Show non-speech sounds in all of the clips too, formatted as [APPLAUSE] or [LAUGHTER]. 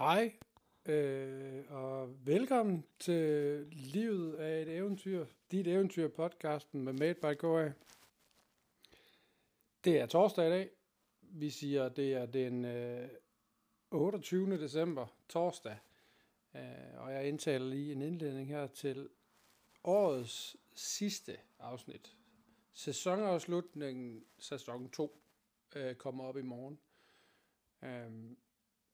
Hej, øh, og velkommen til Livet af et eventyr, dit eventyr podcasten med Made by Goa. Det er torsdag i dag. Vi siger, det er den øh, 28. december, torsdag. Øh, og jeg indtaler lige en indledning her til årets sidste afsnit. Sæsonafslutningen, sæson 2, øh, kommer op i morgen. Øh,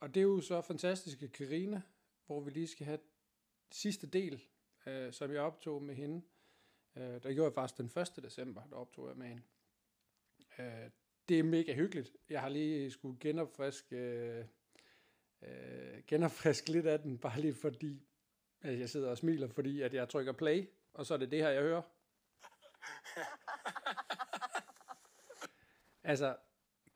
og det er jo så fantastiske Karina, hvor vi lige skal have sidste del, uh, som jeg optog med hende. Uh, der gjorde jeg faktisk den 1. december, der optog jeg med hende. Uh, det er mega hyggeligt. Jeg har lige skulle genopfriske, uh, uh, genopfriske lidt af den, bare lige fordi, at jeg sidder og smiler, fordi at jeg trykker play, og så er det det her, jeg hører. [LAUGHS] altså,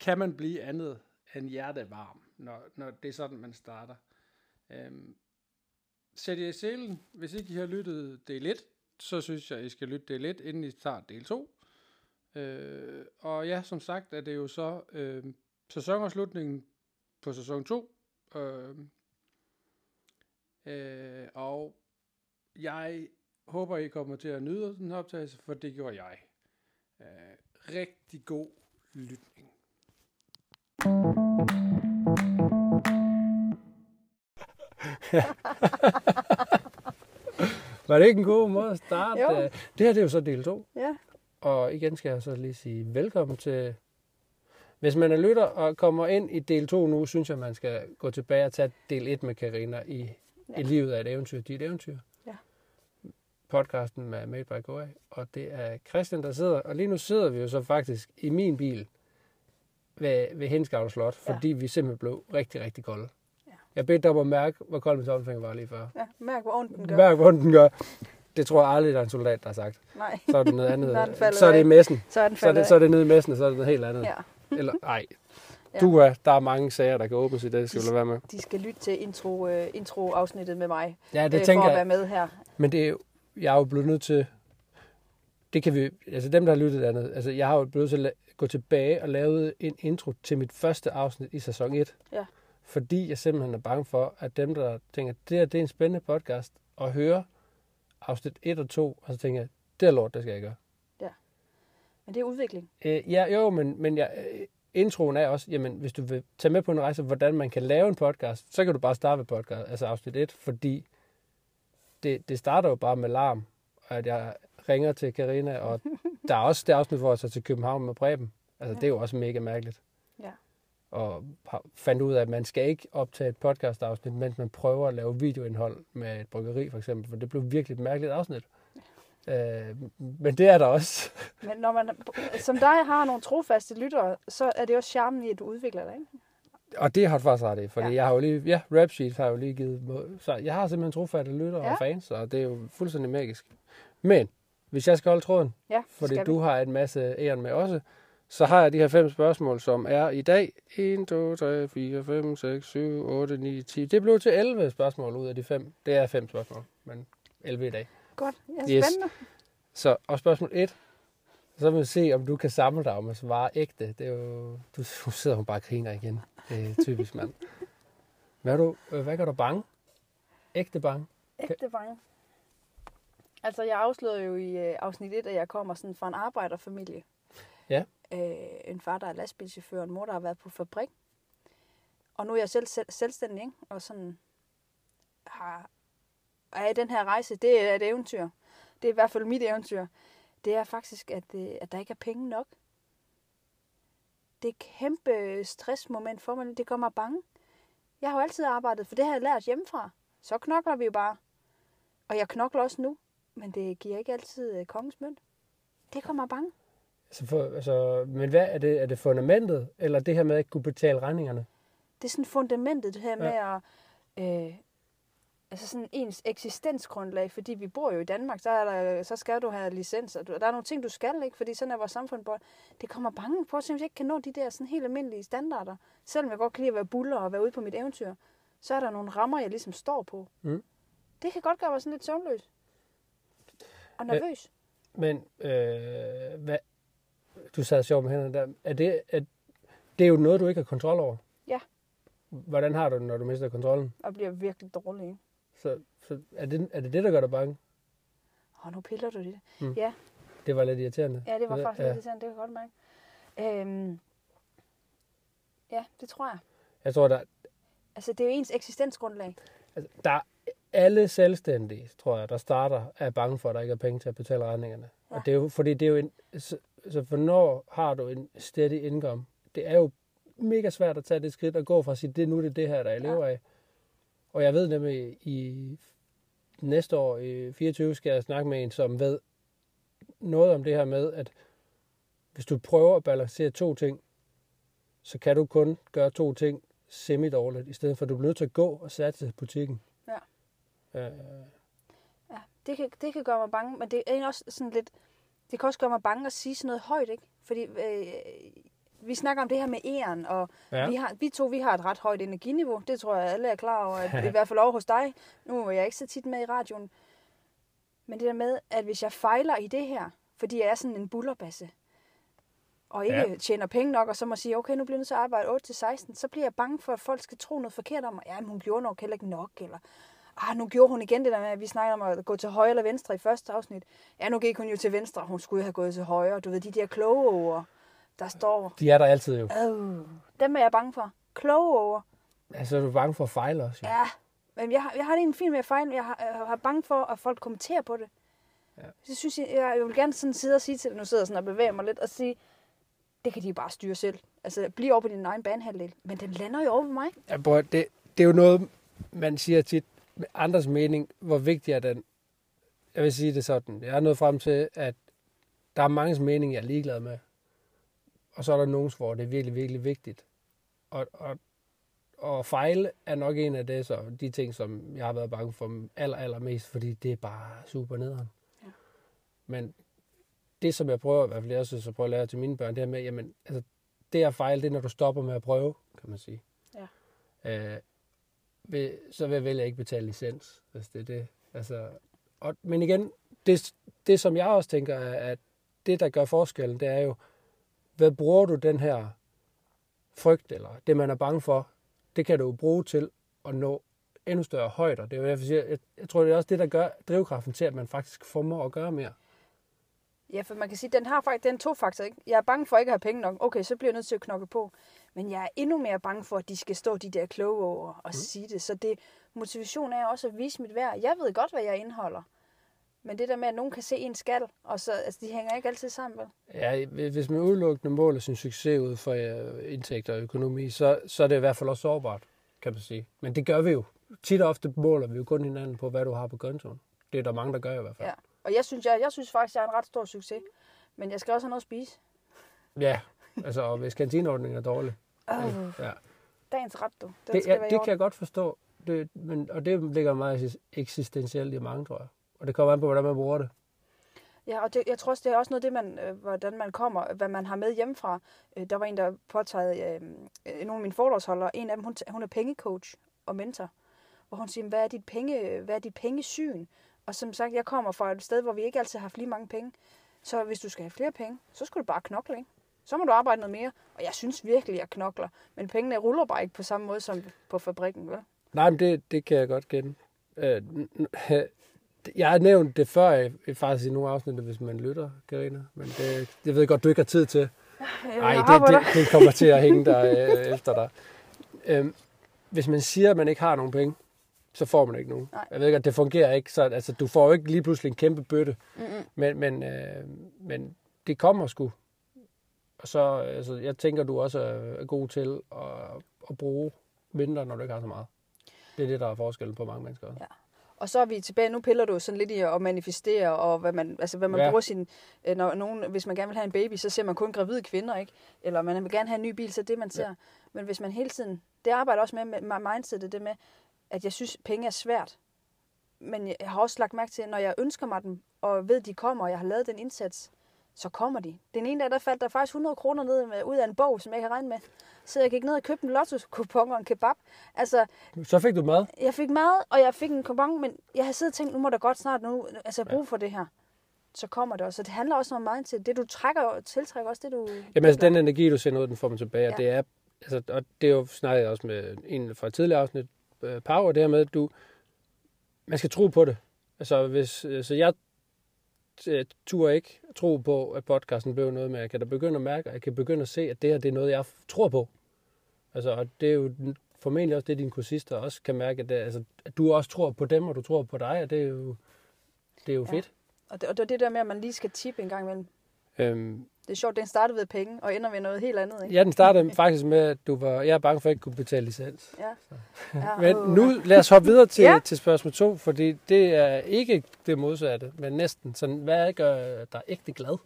kan man blive andet end hjertevarm, når, når det er sådan, man starter. Øhm, sæt jer i selen. Hvis ikke I har lyttet del 1, så synes jeg, I skal lytte del 1, inden I tager del 2. Øh, og ja, som sagt er det jo så øh, sæsonafslutningen på sæson 2. Øh, øh, og jeg håber, I kommer til at nyde den optagelse, for det gjorde jeg. Øh, rigtig god lytning. [LAUGHS] Var det ikke en god måde at starte? Jo. Det her det er jo så del 2. Ja, Og igen skal jeg så lige sige velkommen til... Hvis man er lytter og kommer ind i del 2 nu, synes jeg, man skal gå tilbage og tage del 1 med Karina i, ja. i livet af et eventyr. Dit eventyr. Ja. Podcasten med Made by Goa. Og det er Christian, der sidder. Og lige nu sidder vi jo så faktisk i min bil ved, ved Henskavl Slot, Ja. fordi vi simpelthen blev rigtig, rigtig kolde. Ja. Jeg bedte dig om at mærke, hvor kold min tommelfinger var lige før. ja. Mærk, hvor ondt den gør. Mærk, hvor ondt den gør. Det tror jeg aldrig, der er en soldat, der har sagt. Nej, Så er det noget andet. [LAUGHS] Så er det i messen. så er den Så er, det, så er det nede i messen, og så er det noget helt andet. Ja, Eller, nej. [LAUGHS] Ja. Du er, der er mange sager, der kan åbnes i det, skal du være med. de skal lytte til intro, uh, intro-afsnittet med mig, Ja, øh, det for tænker at være med her. Men det er jo, jeg er jo blevet nødt til, det kan vi, altså dem, der har lyttet andet, altså jeg har jo blevet nødt til gå tilbage og lave en intro til mit første afsnit i sæson 1. Ja. Fordi jeg simpelthen er bange for, at dem, der tænker, det her det er en spændende podcast, og høre afsnit 1 og 2, og så tænker jeg, det er lort, det skal jeg gøre. Men det er udvikling. Øh, ja, jo, men, men jeg, øh, introen er også, jamen, hvis du vil tage med på en rejse, hvordan man kan lave en podcast, så kan du bare starte med podcast, altså afsnit 1, fordi det, det starter jo bare med larm, og at jeg ringer til Karina og [LAUGHS] der er også det afsnit, hvor jeg så til København med Preben. Altså, Ja. det er jo også mega mærkeligt. Ja. Og fandt ud af, at man skal ikke optage et podcast-afsnit, mens man prøver at lave videoindhold med et bryggeri, for eksempel, for det blev virkelig et mærkeligt afsnit. Øh, men det er der også. [LAUGHS] Men når man som dig har nogle trofaste lyttere, så er det også charmen i, at du udvikler dig, ikke? Og det har du faktisk ret i, fordi Ja. jeg har jo lige, ja, Rap Sheet har jo lige givet, så jeg har simpelthen trofatte lyttere. Ja. og fans, og det er jo fuldstændig magisk. Men, hvis jeg skal holde tråden, Ja, fordi du har en masse æren med også, så har jeg de her fem spørgsmål, som er i dag 1, 2, 3, 4, 5, 6, 7, 8, 9, 10. Det blev til 11 spørgsmål ud af de fem. Det er fem spørgsmål, men 11 i dag. Godt, ja, Yes. spændende. Så, og spørgsmål 1, så vil vi se, om du kan samle dig om at svare ægte. Det er jo, du, [LAUGHS] nu sidder hun bare og griner igen. Det er typisk, mand. Hvad, er du, øh, hvad gør du bange? Ægte bange? Ægte bange. Altså, jeg afslørede jo i øh, afsnit 1, at jeg kommer sådan fra en arbejderfamilie. Ja. Øh, en far, der er lastbilchauffør, og en mor, der har været på fabrik. Og nu er jeg selv, selv selvstændig, ikke? og sådan har, er i den her rejse, det er et eventyr. Det er i hvert fald mit eventyr. Det er faktisk, at, øh, at der ikke er penge nok. Det er et kæmpe stressmoment for mig. Det gør mig bange. Jeg har jo altid arbejdet, for det har jeg lært hjemmefra. Så knokler vi jo bare. Og jeg knokler også nu, men det giver ikke altid øh, kongens mønt. Det kommer bange. Altså, for, altså, men hvad er det? Er det fundamentet, eller det her med at ikke kunne betale regningerne? Det er sådan fundamentet, det her med Ja. at... Øh, altså sådan ens eksistensgrundlag, fordi vi bor jo i Danmark, så, er der, så skal du have licenser. Du- Der er nogle ting, du skal ikke, fordi sådan er vores samfund. bor. Det kommer bange på, at jeg ikke kan nå de der sådan helt almindelige standarder. Selvom jeg godt kan lide at være buller og være ude på mit eventyr, så er der nogle rammer, jeg ligesom står på. Mm. Det kan godt gøre mig sådan lidt søvnløs. Og nervøs. Men øh, hvad, du sad sjov med hænderne der. Er det, er, det er jo noget, du ikke har kontrol over. Ja. hvordan har du det, når du mister kontrollen? Og bliver virkelig dårlig, ikke? Så, så er, det, er det det, der gør dig bange? Åh, nu piller du det. Mm. Ja, Det var lidt irriterende. ja, det var faktisk ja. lidt irriterende, det kan jeg godt mærke. Øhm, ja, det tror jeg. Jeg tror, der, Altså, det er jo ens eksistensgrundlag. altså, der er alle selvstændige, tror jeg, der starter, er bange for, at der ikke er penge til at betale regningerne. Ja. Og det er jo, fordi det er jo en, så, så hvornår har du en steady income? Det er jo mega svært at tage det skridt og gå fra at sige, det er nu det, er det her, der jeg Ja. lever af. Og jeg ved nemlig, i næste år, i 24, skal jeg snakke med en, som ved noget om det her med, at hvis du prøver at balancere to ting, så kan du kun gøre to ting semi-dårligt, i stedet for at du bliver nødt til at gå og satse butikken. Øh, Ja, det kan, det kan gøre mig bange, men det er også sådan lidt... Det kan også gøre mig bange at sige sådan noget højt, ikke? Fordi øh, vi snakker om det her med æren, og Ja. vi, har, vi to vi har et ret højt energiniveau. Det tror jeg, alle er klar over, at, [LAUGHS] i hvert fald over hos dig. Nu er jeg ikke så tit med i radioen. Men det der med, at hvis jeg fejler i det her, fordi jeg er sådan en bullerbasse, og ikke ja. tjener penge nok, og så må sige, okay, nu bliver jeg nødt til at arbejde 8-16, så bliver jeg bange for, at folk skal tro noget forkert om mig. Ja, men hun gjorde nok heller ikke nok, eller ah, nu gjorde hun igen det der med, at vi snakkede om at gå til højre eller venstre i første afsnit. Ja, nu gik hun jo til venstre, hun skulle have gået til højre. Du ved, de der kloge ord, der står, de er der altid jo. øh, dem er jeg bange for. Kloge ord. Altså, er du bange for at fejle også, jo. Ja, men jeg har, jeg har det egentlig fint med at fejle, men jeg har, jeg har bange for, at folk kommenterer på det. Ja. Så synes jeg, jeg, jeg vil gerne sådan sidde og sige til nu sidder jeg sådan og bevæger mig lidt, og sige, det kan de bare styre selv. Altså, bliv over på din egen banehalvdel. Men den lander jo over på mig. Ja, bror, det, det er jo noget, man siger tit andres mening, hvor vigtig er den. Jeg vil sige det sådan. Jeg er nået frem til, at der er mange mening, jeg er ligeglad med. Og så er der nogens, hvor det er virkelig, virkelig vigtigt. Og, og, og fejle er nok en af det, så de ting, som jeg har været bange for aller, allermest, fordi det er bare super nederen. Ja. Men det, som jeg prøver, i hvert fald jeg synes, at prøve at lære til mine børn, det er med, jamen, altså, det at fejle, det er, når du stopper med at prøve, kan man sige. Ja. Øh, vil, så vil jeg vælge at ikke betale licens, hvis det er det. Altså, og, men igen, det, det som jeg også tænker, er, at det, der gør forskellen, det er jo, hvad bruger du den her frygt, eller det, man er bange for, det kan du jo bruge til at nå endnu større højder. Det er jo derfor, jeg, siger, jeg, jeg tror, det er også det, der gør drivkraften til, at man faktisk formår at gøre mere. Ja, for man kan sige, den har faktisk den to faktor, ikke? Jeg er bange for ikke at have penge nok. Okay, så bliver jeg nødt til at knokle på. Men jeg er endnu mere bange for, at de skal stå de der kloge over og mm. sige det. Så det, motivation er også at vise mit værd. Jeg ved godt, hvad jeg indeholder. Men det der med, at nogen kan se en skal, og så, altså, de hænger ikke altid sammen, vel? Ja, hvis man udelukkende måler sin succes ud for øh, indtægter og økonomi, så, så er det i hvert fald også sårbart, kan man sige. Men det gør vi jo. Tit og ofte måler vi jo kun hinanden på, hvad du har på kontoen. Det er der mange, der gør i hvert fald. Ja. Og jeg synes, jeg, jeg synes faktisk, jeg er en ret stor succes. Men jeg skal også have noget at spise. Ja, altså og hvis kantineordningen er dårlig. Oh, Ja. dagens ret, du. Den Det, ja, det kan jeg godt forstå. Det, men, og det ligger meget eksistentielt i mange, tror jeg. Og det kommer an på, hvordan man bruger det. Ja, og det, jeg tror også, det er også noget det, man, øh, hvordan man kommer, hvad man har med hjemmefra. Øh, der var en, der påtagede øh, øh, nogle af mine foredragsholdere. En af dem, hun, hun er pengecoach og mentor. Hvor hun siger, hvad er dit, penge, hvad er dit pengesyn? Og som sagt, jeg kommer fra et sted, hvor vi ikke altid har haft lige mange penge. Så hvis du skal have flere penge, så skal du bare knokle, ikke? Så må du arbejde noget mere. Og jeg synes virkelig, jeg knokler. Men pengene ruller bare ikke på samme måde som på fabrikken, vel? Nej, men det, det kan jeg godt kende. Øh, jeg har nævnt det før, faktisk i nogle afsnit, hvis man lytter, Karina. Men det, det ved jeg godt, du ikke har tid til. [LAUGHS] Nej, det, det, det kommer til at hænge der øh, efter dig. Øhm, hvis man siger, at man ikke har nogen penge, så får man ikke nogen. Nej. Jeg ved ikke, at det fungerer ikke. Så, altså, du får jo ikke lige pludselig en kæmpe bøtte. Mm-mm. Men, men, øh, men det kommer sgu. Og så, altså, jeg tænker, du også er god til at, at bruge mindre, når du ikke har så meget. Det er det, der er forskellen på mange mennesker. Ja. Og så er vi tilbage, nu piller du sådan lidt i at manifestere, og hvad man, altså hvad man Ja. bruger sin, øh, når nogen, hvis man gerne vil have en baby, så ser man kun gravide kvinder, ikke? Eller man vil gerne have en ny bil, så det man ser. Ja. Men hvis man hele tiden, det arbejder også med, med med mindsetet, det med, at jeg synes, penge er svært. Men jeg har også lagt mærke til, når jeg ønsker mig dem, og ved, de kommer, og jeg har lavet den indsats, så kommer de. Den ene dag, der faldt der faktisk 100 kroner ned med, ud af en bog, som jeg ikke havde regnet med. Så jeg gik ned og købte en lotto-kupon og en kebab. Altså, Så fik du mad. jeg fik mad, og jeg fik en kupon, men jeg har siddet og tænkt, nu må der godt snart nu, altså jeg brug for det her. Så kommer det også. Så det handler også om mindset. Det du trækker, tiltrækker også det, du... Jamen altså, den energi, du sender ud, den får man tilbage. Ja. Ja. Det er altså, og det er jo snakket også med en fra et tidligere afsnit, øh, Power, det her med, at du, man skal tro på det. Altså, hvis, øh, så jeg øh, turde ikke tro på, at podcasten blev noget, men jeg kan da begynde at mærke, at jeg kan begynde at se, at det her, det er noget, jeg tror på. Altså, og det er jo formentlig også det, dine kursister også kan mærke, at, det, altså, at du også tror på dem, og du tror på dig, og det er jo, det er jo Ja. fedt. Og det, og det det der med, at man lige skal tippe en gang imellem. Øhm, Det er sjovt, den startede ved penge, og ender ved noget helt andet, ikke? ja, den startede [LAUGHS] faktisk med, at du var, jeg er bange for, at jeg ikke kunne betale licens. Ja. ja [LAUGHS] Men nu lad os hoppe videre [LAUGHS] til, ja. Til spørgsmål to, fordi det er ikke det modsatte, men næsten. Sådan, hvad gør dig ægte glad?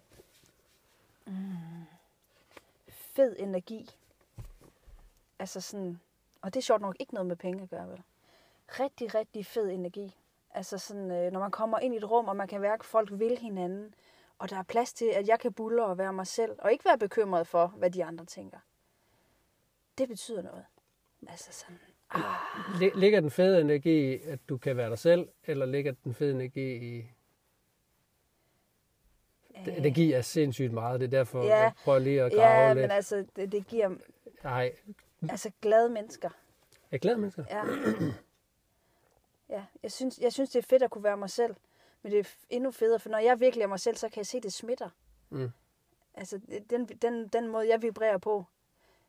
Fed energi. Altså sådan... Og det er sjovt nok ikke noget med penge at gøre, vel? Rigtig, rigtig fed energi. Altså sådan, øh, når man kommer ind i et rum, og man kan mærke, at folk vil hinanden, og der er plads til, at jeg kan bulle og være mig selv, og ikke være bekymret for, hvad de andre tænker. Det betyder noget. Altså sådan, ah, Lig- Ligger den fede energi i, at du kan være dig selv, eller ligger den fede energi i... Det, energi er sindssygt meget, det er derfor, Ja. jeg prøver lige at grave ja, lidt. men altså, det, det giver Nej, altså glade mennesker. er glad mennesker. Ja. ja, jeg synes, jeg synes, det er fedt at kunne være mig selv. Men det er endnu federe, for når jeg virkelig er mig selv, så kan jeg se, at det smitter. Mm. Altså, den, den, den måde, jeg vibrerer på,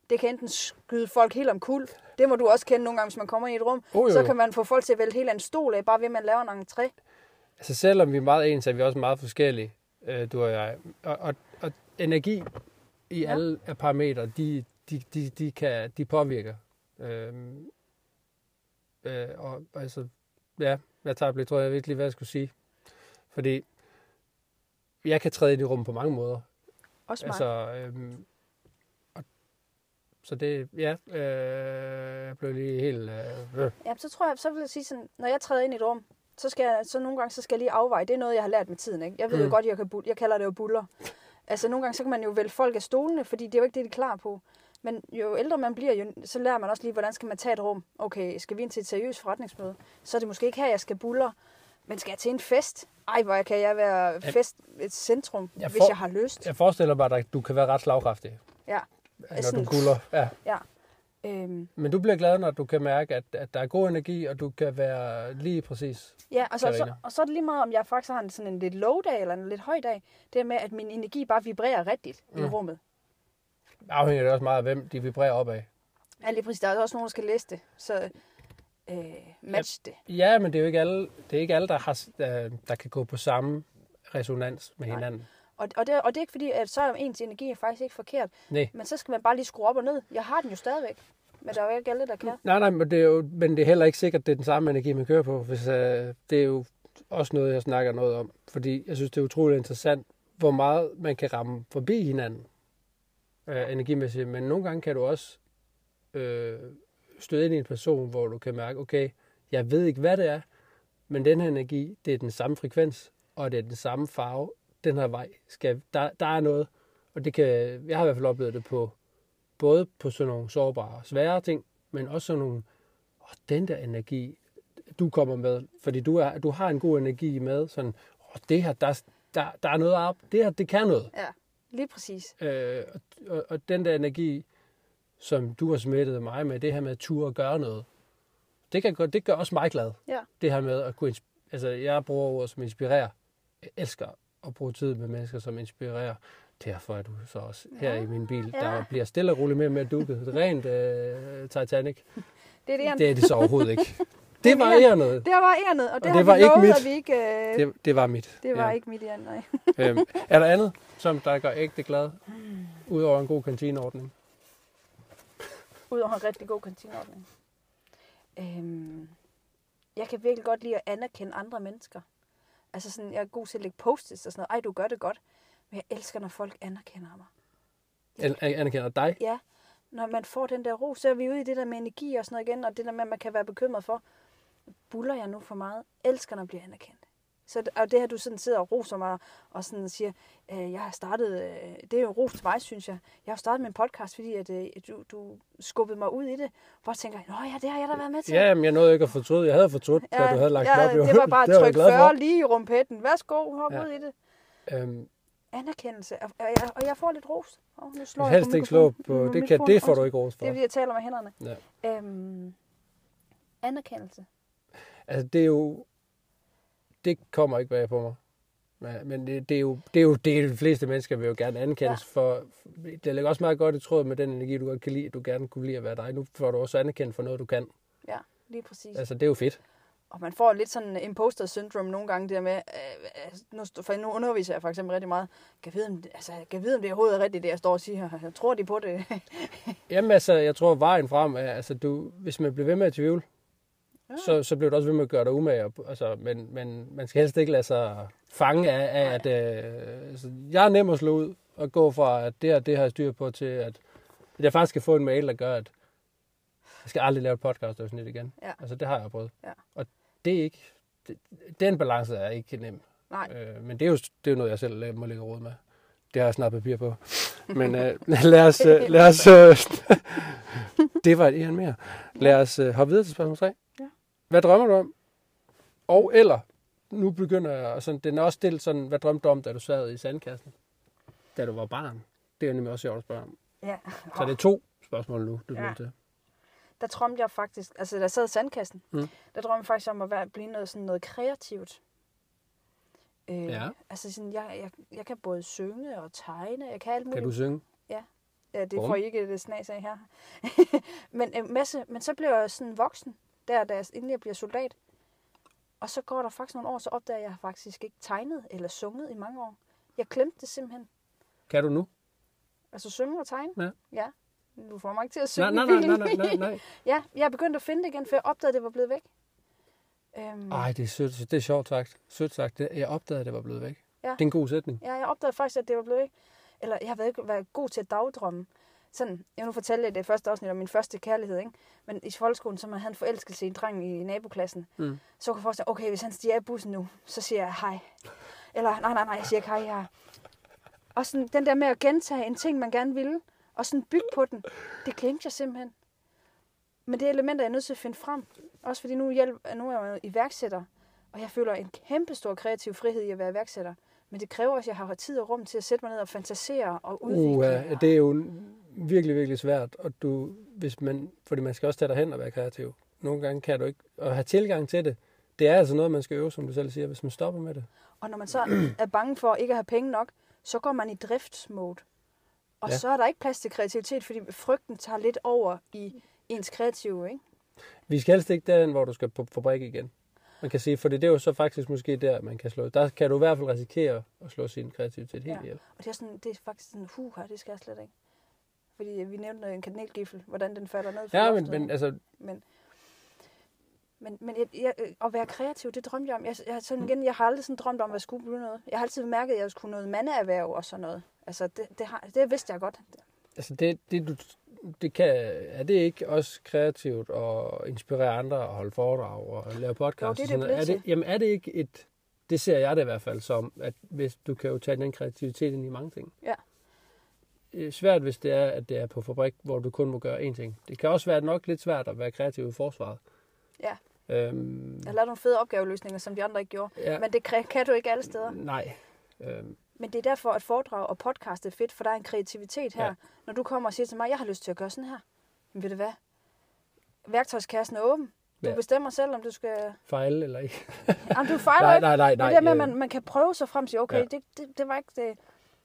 det kan enten skyde folk helt om kul. Det må du også kende nogle gange, hvis man kommer ind i et rum. Oh, jo, så kan man få folk til at vælge helt en stol af, bare ved at man laver en entré. Altså selvom vi er meget ens, er vi også meget forskellige, øh, du og jeg. Og, og, og energi i ja. Alle parametre, de, de, de, de, kan, de påvirker. Øhm, øh, og altså, ja, jeg tager lidt, tror jeg virkelig, hvad jeg skulle sige. Fordi jeg kan træde ind i rummet på mange måder. Også mig. Altså, øhm, og, så det, ja, øh, jeg blev lige helt... Øh, øh. Ja, så tror jeg, så vil jeg sige sådan, når jeg træder ind i et rum, så skal jeg, så nogle gange, så skal jeg lige afveje. Det er noget, jeg har lært med tiden, ikke? Jeg ved mm. Jo godt, jeg, kan, bu- jeg kalder det jo buller. Altså nogle gange, så kan man jo vælge folk af stolene, fordi det er jo ikke det, de er klar på. Men jo ældre man bliver, jo, så lærer man også lige, hvordan skal man tage et rum. Okay, skal vi ind til et seriøst forretningsmøde? Så er det måske ikke her, jeg skal buller. Men skal jeg til en fest? Ej, hvor kan jeg være fest, et centrum, Jeg får- hvis jeg har lyst. Jeg forestiller mig, at du kan være ret slagkraftig, Ja. når Sådan- du guller. Ja. ja. Øhm, Men du bliver glad, når du kan mærke, at, at der er god energi, og du kan være lige præcis. Ja, og så, så, Karina. og så er det lige meget, om jeg faktisk har en, sådan en lidt low dag eller en lidt høj dag. Det er med, at min energi bare vibrerer rigtigt mm. i Mm. rummet. Afhænger det også meget af, hvem de vibrerer op af. Ja, lige præcis. Der er også nogen, der skal læse det. Så øh, match det. Ja, men det er jo ikke alle, det er ikke alle der, har, der, kan gå på samme resonans med Nej. hinanden. Og, og, det, og det er ikke fordi, at så er ens energi er faktisk ikke forkert. Nej. Men så skal man bare lige skrue op og ned. Jeg har den jo stadigvæk. Men der er jo ikke alle, der kan. Nej, nej, men det, er jo, men det er heller ikke sikkert, det er den samme energi, man kører på. Hvis, øh, det er jo også noget, jeg snakker noget om. Fordi jeg synes, det er utroligt interessant, hvor meget man kan ramme forbi hinanden øh, energimæssigt. Men nogle gange kan du også øh, støde ind i en person, hvor du kan mærke, okay, jeg ved ikke, hvad det er, men den her energi, det er den samme frekvens, og det er den samme farve. Den her vej, skal, der, der er noget. Og det kan, jeg har i hvert fald oplevet det på, både på sådan nogle sårbare, svære ting, men også sådan nogle, åh, den der energi, du kommer med, fordi du, er, du har en god energi med, sådan, åh, det her, der, der, der er noget op, det her, det kan noget. Ja, lige præcis. Øh, og, og, og den der energi, som du har smittet mig med, det her med at ture og gøre noget, det, kan, det gør også mig glad. Ja. Det her med at kunne, altså jeg bruger ord som inspirerer. Jeg elsker at bruge tid med mennesker, som inspirerer. Derfor er du så også her Ja, i min bil. ja. Der bliver stille og roligt mere og mere dukket. Rent øh, Titanic. Det er det. Det er det så overhovedet ikke. [LAUGHS] Det var noget. det var ærnet, og det, Og det var vi ikke lovet, mit. vi ikke... Øh... Det, Det, var mit. det var ja. ikke mit ærnet, nej. Øhm, er der andet, som der gør ægte glad? Udover en god kantineordning? Udover en rigtig god kantineordning. Øhm, jeg kan virkelig godt lide at anerkende andre mennesker. Altså sådan, jeg er god til at lægge post og sådan noget. Ej, du gør det godt. Men jeg elsker, når folk anerkender mig. An- anerkender dig? Ja, når man får den der ro, så er vi ude i det der med energi og sådan noget igen, og det der med, at man kan være bekymret for, buller jeg nu for meget? Elsker, når jeg bliver anerkendt. Så og det her, du sådan sidder og roser mig, og sådan siger, øh, jeg har startet, øh, det er jo ros til mig, synes jeg. Jeg har startet min podcast, fordi at, øh, du, du skubbede mig ud i det. Hvor jeg tænker, nå ja, det har jeg da været med til. Ja, men jeg nåede ikke at fortryde. Jeg havde fortrudt, ja, da du havde lagt ja, op. det var bare [LAUGHS] Det var jeg tryk glad for. 40 lige i rumpetten. Værsgo, hop Ja. ud i det. Øhm, anerkendelse. Og, jeg, og jeg får lidt ros. Oh, nu slår kan jeg helst ikke slå på, det, kan, det får du ikke ros for. Det er, fordi jeg taler med hænderne. Ja. Øhm, anerkendelse. Altså, det er jo... Det kommer ikke bag på mig. Men, men det, det, er jo, det er jo det, de fleste mennesker vil jo gerne anerkendes ja. for. Det ligger også meget godt i tråd med den energi, du godt kan lide. Du gerne kunne lide at være dig. Nu får du også anerkendt for noget, du kan. Ja, lige præcis. Altså, det er jo fedt. Og man får lidt sådan imposter syndrome nogle gange, der med, øh, øh, nu, for nu underviser jeg for eksempel rigtig meget, kan vide, om, altså, kan vide, om det overhovedet er rigtigt, det jeg står og siger her. [LAUGHS] Tror de på det? Jamen altså, jeg tror, vejen frem er, altså du, hvis man bliver ved med at tvivle, ja. så, så bliver du også ved med at gøre dig umage. Altså, men, men man skal helst ikke lade sig fange af, af at øh, altså, jeg er nem at slå ud og gå fra, at det her, det har jeg styr på, til at, at jeg faktisk skal få en mail, der gør, at jeg skal aldrig lave et podcast afsnit igen. Ja. Altså, det har jeg prøvet. Ja. Og det er ikke, det, den balance er ikke nem. Nej, Øh, men det er, jo, det er jo noget, jeg selv øh, må lægge råd med. Det har jeg snart papir på. Men øh, [LAUGHS] lad os... Øh, lad os øh, [LAUGHS] det var et mere. Lad os øh, hoppe videre til spørgsmål 3. Ja. Hvad drømmer du om? Og eller, nu begynder jeg, sådan, den er også stillet sådan, hvad drømte du om, da du sad i sandkassen? Da du var barn. Det er nemlig også sjovt at spørge om. ja. Så det er to spørgsmål nu, du Ja. til. der drømte jeg faktisk, altså da jeg sad i sandkassen, Mm. der drømte jeg faktisk om at være, blive noget, sådan noget kreativt. Øh, Ja. Altså sådan, jeg, jeg, jeg kan både synge og tegne, jeg kan alt muligt. Kan du synge? Ja, det Hvorom? får I ikke det snas af her. [LAUGHS] men, en masse, men så bliver jeg sådan voksen, der, da jeg, inden jeg bliver soldat. Og så går der faktisk nogle år, så opdager jeg, at jeg faktisk ikke tegnet eller sunget i mange år. Jeg glemte det simpelthen. Kan du nu? Altså synge og tegne. Ja. ja. Du får mig ikke til at synge nej, nej, nej, nej, nej, nej. [LAUGHS] ja, jeg er begyndt at finde det igen, for jeg opdagede, at det var blevet væk. Øhm, Ej, det er sødt. Det er sjovt sagt. Sødt sagt. Jeg opdagede, at det var blevet væk. Ja. Det er en god sætning. Ja, jeg opdagede faktisk, at det var blevet væk. Eller jeg har været, ikke været god til at dagdrømme. Sådan, jeg nu fortælle det første afsnit om min første kærlighed, ikke? Men i folkeskolen, så man havde en forelskelse i en dreng i naboklassen. Mm. Så kunne jeg forestille okay, hvis han stiger i bussen nu, så siger jeg hej. Eller nej, nej, nej, jeg siger ikke hej her. Og sådan, den der med at gentage en ting, man gerne ville, og sådan bygge på den, det glemte jeg simpelthen. Men det er jeg nødt til at finde frem. Også fordi nu, hjælp, nu er jeg iværksætter, og jeg føler en kæmpe stor kreativ frihed i at være iværksætter. Men det kræver også, at jeg har tid og rum til at sætte mig ned og fantasere og udvikle. Uh, det er jo virkelig, virkelig svært. Og du, hvis man, fordi man skal også tage dig hen og være kreativ. Nogle gange kan du ikke. Og have tilgang til det, det er altså noget, man skal øve, som du selv siger, hvis man stopper med det. Og når man så [CLEARS THROAT] er bange for ikke at have penge nok, så går man i driftsmode. Og Ja. så er der ikke plads til kreativitet, fordi frygten tager lidt over i ens kreative, ikke? Vi skal helst ikke derhen, hvor du skal på fabrik igen. Man kan sige, for det er jo så faktisk måske der, man kan slå. Der kan du i hvert fald risikere at slå sin kreativitet helt Ja. ihjel. Og det er, sådan, det er faktisk sådan, huh, det skal jeg slet ikke. Fordi vi nævnte en kanelgifle, hvordan den falder ned fra Ja, men, men altså, men, men, men jeg, jeg, at være kreativ, det drømte jeg om. Jeg, jeg, sådan igen, jeg har aldrig sådan drømt om, at jeg skulle blive noget. Jeg har altid mærket, at jeg skulle noget mandeerhverv og sådan noget. Altså, det, det, har, det vidste jeg godt. altså det, det, du, det kan, er det ikke også kreativt at inspirere andre og holde foredrag og lave podcast? Jo, det er det noget? er det, Jamen er det ikke et, det ser jeg det i hvert fald som, at hvis du kan jo tage den kreativitet ind i mange ting. Ja. Er svært, hvis det er, at det er på fabrik, hvor du kun må gøre én ting. Det kan også være nok lidt svært at være kreativ i forsvaret. Ja. Øhm, Jeg har lavet nogle fede opgaveløsninger, som de andre ikke gjorde. ja, Men det kan du ikke alle steder. nej. Øhm, Men det er derfor, at foredrag og podcast er fedt, for der er en kreativitet her. Ja. Når du kommer og siger til mig, jeg har lyst til at gøre sådan her. Men ved du hvad? Værktøjskassen er åben. Du Ja. bestemmer selv, om du skal... fejle eller ikke. Jamen, du fejler nej, ikke. nej, nej, nej. det med, at øh, man, man kan prøve sig frem og sige, okay, ja. det, det, det var ikke det.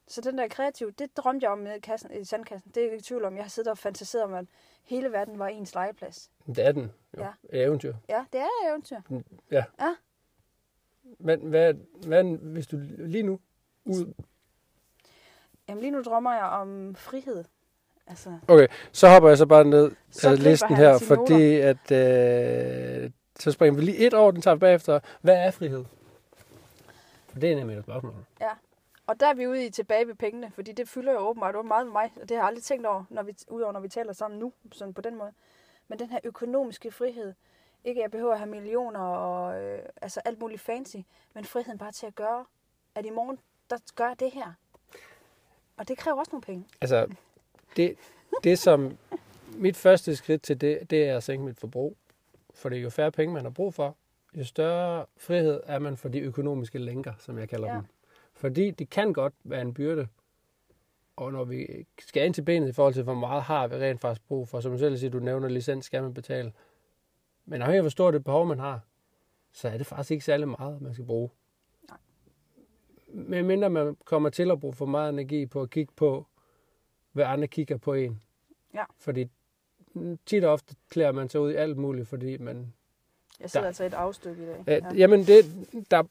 Så den der kreative, det drømte jeg om i, kassen, i sandkassen. Det er jeg ikke i tvivl om. Jeg har siddet og fantaseret om, at hele verden var ens legeplads. Det er den. Jo. Ja. Et eventyr. Ja, det er et eventyr. Men hvad, hvad, hvis du lige nu ud, Jamen lige nu drømmer jeg om frihed. Altså, Okay, så hopper jeg så bare ned af listen her, fordi at, øh, så springer vi lige et år, den tager vi bagefter. Hvad er frihed? For det er nemlig et spørgsmål. Og der er vi ude i tilbage ved pengene, fordi det fylder jo åbenbart meget med mig, og det har jeg aldrig tænkt over, når vi, udover når vi taler sammen nu, sådan på den måde. Men den her økonomiske frihed, ikke at jeg behøver at have millioner og øh, altså alt muligt fancy, men friheden bare til at gøre, at i morgen, der gør jeg det her. Og det kræver også nogle penge. Altså, det, det som mit første skridt til det, det er at sænke mit forbrug. For det er jo færre penge, man har brug for. Jo større frihed er man for de økonomiske lænker, som jeg kalder Ja. dem. Fordi det kan godt være en byrde. Og når vi skal ind til benet i forhold til, hvor meget har vi rent faktisk brug for, som du selv siger, du nævner licens, skal man betale. Men afhængig af, hvor stort det behov man har, så er det faktisk ikke særlig meget, man skal bruge. Nej. Men mindre man kommer til at bruge for meget energi på at kigge på, hvad andre kigger på en. Ja. Fordi tit og ofte klæder man sig ud i alt muligt, fordi man... Jeg sidder Der- altså et afstykke i dag. Ja. Jamen, det, der,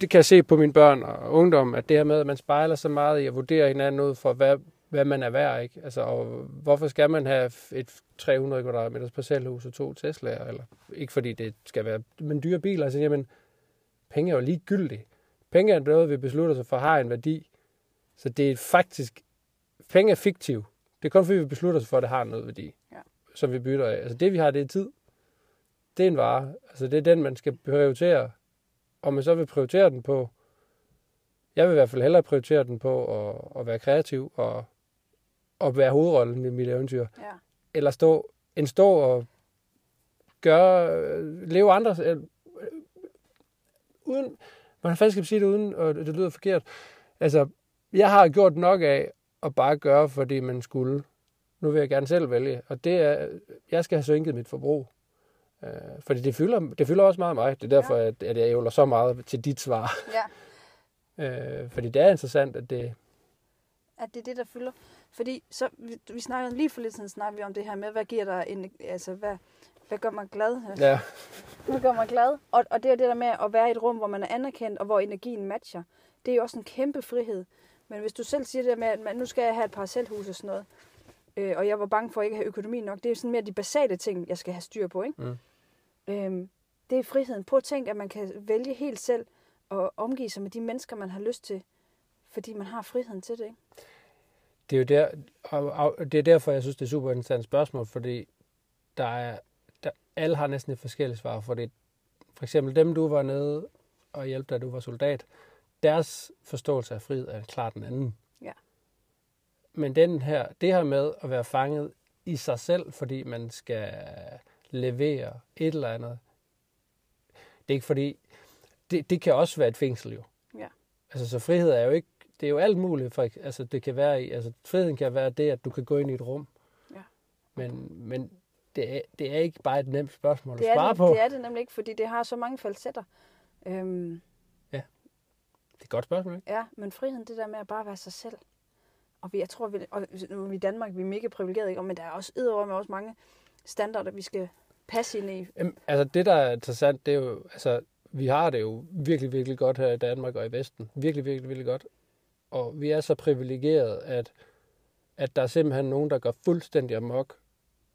det kan jeg se på mine børn og ungdom, at det her med, at man spejler så meget i at vurdere hinanden ud for, hvad, hvad man er værd, ikke? Altså, og hvorfor skal man have et 300 kvadratmeters parcelhus og to Tesla'er? Eller, ikke fordi det skal være, men dyre biler. Altså, jamen, penge er jo ligegyldige. Penge er noget, vi beslutter sig for, har en værdi. Så det er faktisk, penge er fiktiv. Det er kun fordi, vi beslutter os for, at det har noget værdi, Ja. som vi bytter af. Altså, det vi har, det er tid. Det er en vare. Altså, det er den, man skal prioritere. Om man så vil prioritere den på, jeg vil i hvert fald hellere prioritere den på at, at være kreativ og, og være hovedrollen i mit eventyr, Ja. eller stå, end stå og gøre, leve andre, øh, uden, man faktisk skal sige det uden, og det lyder forkert, altså, jeg har gjort nok af at bare gøre, fordi man skulle. Nu vil jeg gerne selv vælge, og det er, jeg skal have sænket mit forbrug. Øh, fordi det fylder, det fylder også meget mig. Det er derfor, ja. at, at jeg ævler så meget til dit svar. ja. [LAUGHS] Øh, fordi det er interessant, at det... at det er det, der fylder. Fordi så, vi, vi snakkede lige for lidt siden, snakkede vi om det her med, hvad giver dig en, altså hvad, hvad gør mig glad? Ja, [LAUGHS] Hvad gør mig glad? Og, og det er det der med at være i et rum, hvor man er anerkendt, og hvor energien matcher. Det er jo også en kæmpe frihed. Men hvis du selv siger det der med, at man, nu skal jeg have et parcelhus og sådan noget, øh, og jeg var bange for at ikke have økonomi nok, det er sådan mere de basale ting, jeg skal have styr på, ikke? Mm. Øhm, det er friheden. Prøv at tænke, at man kan vælge helt selv og omgive sig med de mennesker, man har lyst til, fordi man har friheden til det, ikke? det er jo der, og, det er derfor, jeg synes, det er super interessant spørgsmål, fordi der er, der, alle har næsten et forskelligt svar, for det for eksempel dem, du var nede og hjalp, da du var soldat, deres forståelse af frihed er klart den anden. Ja. Men den her, det her med at være fanget i sig selv, fordi man skal levere et eller andet, det er ikke fordi, det, det kan også være et fængsel jo. Ja. Altså, så frihed er jo ikke, det er jo alt muligt, for, altså, det kan være altså, friheden kan være det, at du kan gå ind i et rum. Ja. Men, men det, er, det er ikke bare et nemt spørgsmål Det at svare det, på. det er det nemlig ikke, fordi det har så mange falsetter. Øhm, Det er et godt spørgsmål, ikke? ja, men friheden, det der med at bare være sig selv. Og vi, jeg tror, vi, og nu er vi i Danmark, vi er mega privilegerede, ikke? men der er også yderligere med også mange standarder, vi skal passe ind i. Jamen, altså, det, der er interessant, det er jo, altså, vi har det jo virkelig, virkelig godt her i Danmark og i Vesten. Virkelig, virkelig, virkelig godt. Og vi er så privilegerede, at, at der er simpelthen nogen, der går fuldstændig amok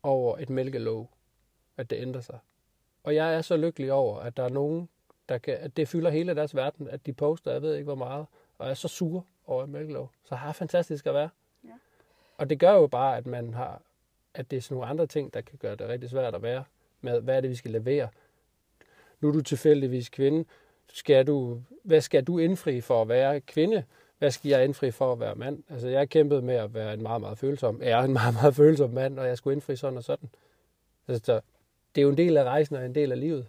over et mælkelåg, at det ændrer sig. Og jeg er så lykkelig over, at der er nogen, der kan, at det fylder hele deres verden, at de poster, jeg ved ikke hvor meget, og er så sure over et mælkelåg. Så har fantastisk at være. Ja. Og det gør jo bare, at man har, at det er sådan nogle andre ting, der kan gøre det rigtig svært at være med, hvad er det, vi skal levere. Nu er du tilfældigvis kvinde. Skal du, hvad skal du indfri for at være kvinde? Hvad skal jeg indfri for at være mand? Altså, jeg kæmpede med at være en meget, meget følsom. Jeg er en meget, meget følsom mand, og jeg skulle indfri sådan og sådan. Altså, så det er jo en del af rejsen og en del af livet.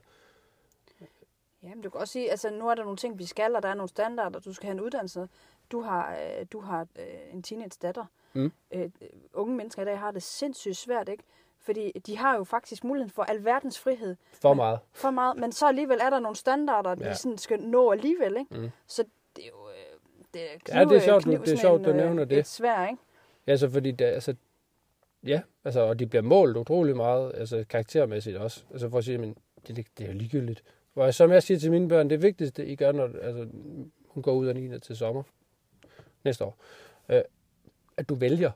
Ja, men du kan også sige, altså nu er der nogle ting, vi skal, og der er nogle standarder, du skal have en uddannelse. Du har, øh, du har øh, en teenage datter. Mm. Øh, unge mennesker i dag har det sindssygt svært, ikke? Fordi de har jo faktisk muligheden for alverdens frihed. For meget. For meget, men så alligevel er der nogle standarder, ja. Vi sådan skal nå alligevel, ikke? Mm. Så det er jo... Øh, det er, kniv, Ja, det er sjovt, du- det er sjovt, du øh, nævner det. Et svær, ikke? Ja, så fordi det, altså, ja, altså, og de bliver målt utrolig meget, altså karaktermæssigt også. Altså for at sige, men det, det, det er jo ligegyldigt. Hvor som jeg siger til mine børn, det vigtigste, I gør, når altså, hun går ud af 9. til sommer næste år, øh, at du vælger.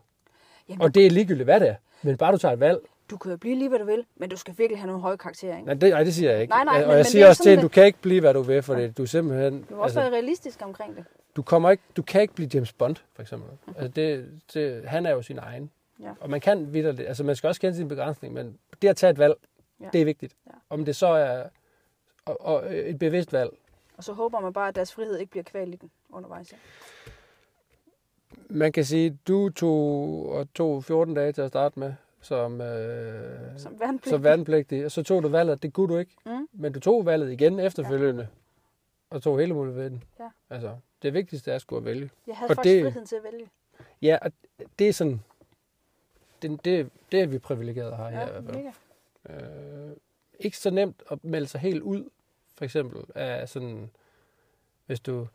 Jamen, Og det er ligegyldigt, hvad det er. Men bare du tager et valg. Du kan jo blive lige, hvad du vil, men du skal virkelig have nogle høje karakterer, ikke? Nej, det, nej, det siger jeg ikke. Nej, nej, og men- jeg men siger er også til, at du kan ikke blive, hvad du vil, for det. Du er simpelthen... Du må også være realistisk omkring det. du, kommer ikke, du kan ikke blive James Bond, for eksempel. Altså det, det, han er jo sin egen. Ja. Og man kan videre altså man skal også kende sin begrænsning, men det at tage et valg, ja. det er vigtigt. Ja. Om det så er og, og et bevidst valg. Og så håber man bare, at deres frihed ikke bliver kvalt i den undervejs. Ja. Man kan sige, du tog, og tog 14 dage til at starte med, som, øh, Som værnepligt. som værnepligtig, og så tog du valget, det kunne du ikke. Mm. Men du tog valget igen efterfølgende. og tog hele muligheden. Ja. Altså, det vigtigste er at vælge. Jeg havde Og faktisk det- friheden til at vælge. Ja, og det er sådan... Det, det, det er vi privilegerede her, her i Ja, hvert fald. mega. Øh, ikke så nemt at melde sig helt ud, for eksempel, af sådan, hvis du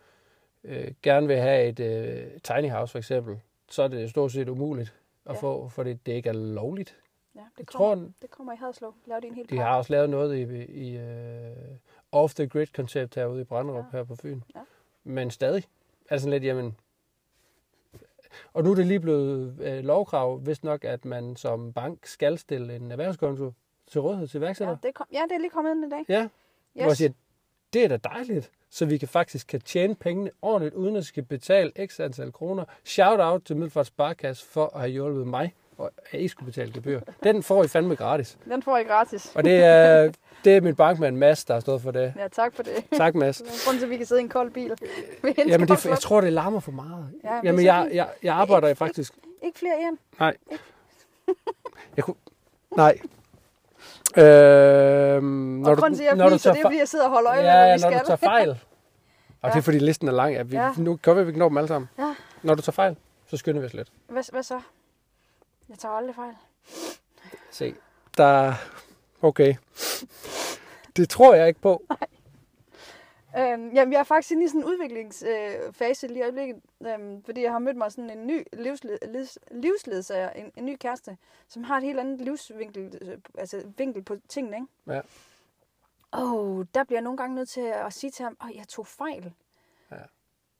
øh, gerne vil have et øh, tiny house, for eksempel, så er det stort set umuligt at Ja. få, fordi det ikke er lovligt. Ja, det Jeg kommer, tror, det kommer i Haderslev. Lav din helt de har også lavet noget i, i uh, off-the-grid-koncept herude i Branderup, Ja. her på Fyn. Ja. Men stadig. Altså sådan lidt, jamen... Og nu er det lige blevet øh, lovkrav, hvis nok, at man som bank skal stille en erhvervskonto til rådighed til Ja, iværksættere. det, kom, ja, det er lige kommet ind i dag. Ja, yes. hvor jeg siger, det er da dejligt, så vi kan faktisk kan tjene pengene ordentligt, uden at skal betale x antal kroner. Shout out til Middelfart Sparkasse for at have hjulpet mig, og at I skulle betale gebyr. Den får I fandme gratis. Den får I gratis. Og det er, det er min bankmand Mads, der har stået for det. Ja, tak for det. Tak, Mads. Grunden til, at vi kan sidde i en kold bil. Jamen, det, jeg tror, det larmer for meget. Ja, men Jamen, jeg, jeg, jeg arbejder Ikke- faktisk... Ikke flere igen. Nej. Jeg kunne... Nej. Øhm, når Og du, grunden til, at jeg når du tager det er, fordi jeg sidder og holder øje med, Ja, hvad ja, vi når skal. du tager fejl. [LAUGHS] Og Ja. det er fordi listen er lang. Ja, vi, Ja. Nu kan vi ikke nå dem alle sammen. Ja. Når du tager fejl, så skynder vi os lidt. Hvad, hvad så? Jeg tager aldrig fejl. Se. Der... Okay. Det tror jeg ikke på. [LAUGHS] Øhm, jamen, jeg er faktisk inde i sådan en udviklingsfase øh, fase lige i øjeblikket, øhm, fordi jeg har mødt mig sådan en ny livsled, livs, livsledsager, en, en ny kæreste, som har et helt andet livsvinkel, øh, altså vinkel på tingene, ikke? Ja. Og der bliver jeg nogle gange nødt til at sige til ham, at jeg tog fejl. Ja.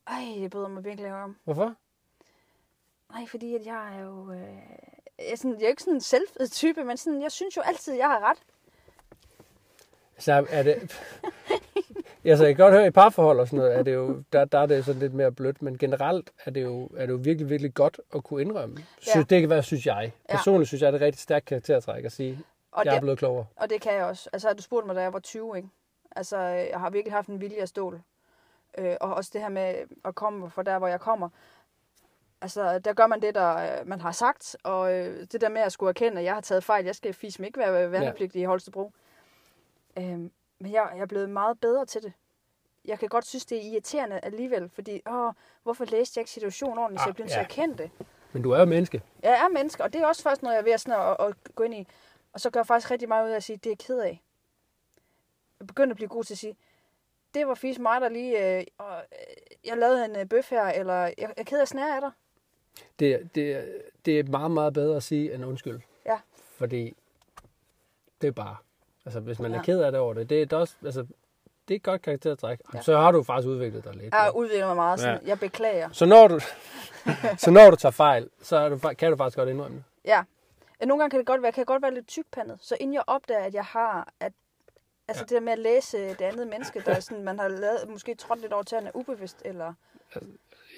Ej, det bryder mig virkelig om. Hvorfor? Nej, fordi at jeg er jo... Øh, jeg, er sådan, jeg er ikke sådan en selv-type, men sådan, jeg synes jo altid, jeg har ret. Så er det... Altså, jeg kan godt høre, i parforhold og sådan noget, er det jo, der, der er det sådan lidt mere blødt, men generelt er det jo, er det jo virkelig, virkelig godt at kunne indrømme. Synes, Ja. Det kan være, synes jeg. Ja. Personligt synes jeg, det er et rigtig stærkt karaktertræk at sige, Og jeg er blevet klogere. Og det kan jeg også. Altså, du spurgt mig, da jeg var 20, ikke? Altså, jeg har virkelig haft en vilje af stål. Øh, og også det her med at komme fra der, hvor jeg kommer. Altså, der gør man det, der øh, man har sagt, og øh, det der med at skulle erkende, at jeg har taget fejl, jeg skal fisk ikke være værnepligtig i Holstebro. Øh, men jeg, jeg er blevet meget bedre til det. Jeg kan godt synes, det er irriterende alligevel, fordi, åh, hvorfor læste jeg ikke situationen ordentligt, så Ah, jeg bliver nødt ja. erkende det. Men du er jo menneske. Jeg er menneske, og det er også først, når jeg er ved at, sådan at, at gå ind i. Og så gør jeg faktisk rigtig meget ud af at sige, det er jeg ked af. Jeg begynder at blive god til at sige, det var fisk mig, der lige, øh, og, øh, jeg lavede en øh, bøf her, eller jeg, jeg er ked af snære af dig. Det, det, det er meget, meget bedre at sige end undskyld. Ja. Fordi det er bare... Altså, hvis man ja. Er ked af det over det, det er, det også... Altså, det er et godt karaktertræk. Ja. Så har du faktisk udviklet dig lidt. Jeg udvikler mig meget sådan, Ja. jeg beklager. Så når du, [LAUGHS] så når du tager fejl, så er du, kan du faktisk godt indrømme det. Ja. Ja, Nogle gange kan det godt være, kan jeg godt være lidt tykpandet, så inden jeg opdager, at jeg har, at Altså Ja. det der med at læse det andet menneske, der er sådan, man har lavet, måske trådt lidt over tæerne ubevidst, eller...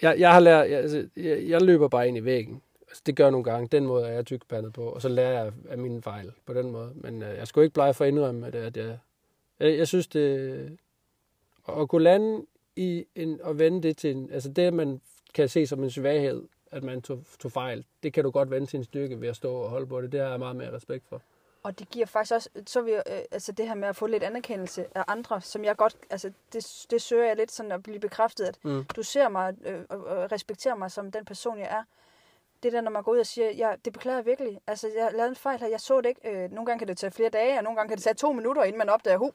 Jeg, jeg har lært, jeg, altså, jeg, jeg løber bare ind i væggen. Altså, det gør jeg nogle gange. Den måde er jeg tykpandet på. Og så lærer jeg af mine fejl på den måde. Men øh, jeg skulle ikke blege for at indrømme, at, at jeg, jeg, jeg synes, det... At kunne lande i en, og vende det til en... Altså det, man kan se som en svaghed, at man tog, tog fejl, det kan du godt vende til en styrke ved at stå og holde på det. Det har jeg meget mere respekt for. Og det giver faktisk også, så vil, øh, altså det her med at få lidt anerkendelse af andre, som jeg godt, altså det, det søger jeg lidt sådan at blive bekræftet, at Mm. du ser mig øh, og respekterer mig som den person, jeg er. Det der, når man går ud og siger, ja, det beklager jeg virkelig. Altså, jeg lavede en fejl her, jeg så det ikke. Øh, nogle gange kan det tage flere dage, og nogle gange kan det tage to minutter, inden man opdager, hu.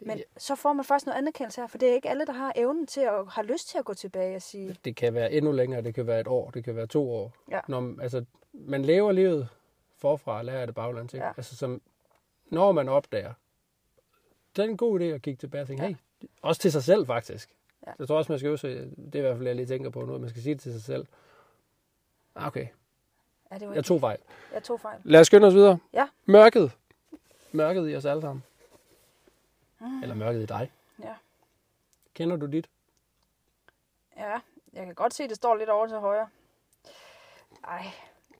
Men Ja. så får man faktisk noget anerkendelse her, for det er ikke alle, der har evnen til at har lyst til at gå tilbage og sige, Det kan være endnu længere. Det kan være et år. Det kan være to år. Ja. Når, altså, man lever livet forfra og lærer det baglands. Ikke? Ja. Altså, som, når man opdager, det er en god idé at kigge tilbage og tænke, Ja. hey, også til sig selv faktisk. Ja. Jeg tror også, man skal øve sig, det er i hvert fald, jeg lige tænker på nu, at man skal sige det til sig selv. Ah, Okay, ja, det var jeg tog fejl. jeg tog fejl. Lad os skynde os videre. Ja. Mørket. Mørket i os alle sammen. Mm. Eller mørket i dig. Ja. Kender du dit? Ja, jeg kan godt se, at det står lidt over til højre. Ej,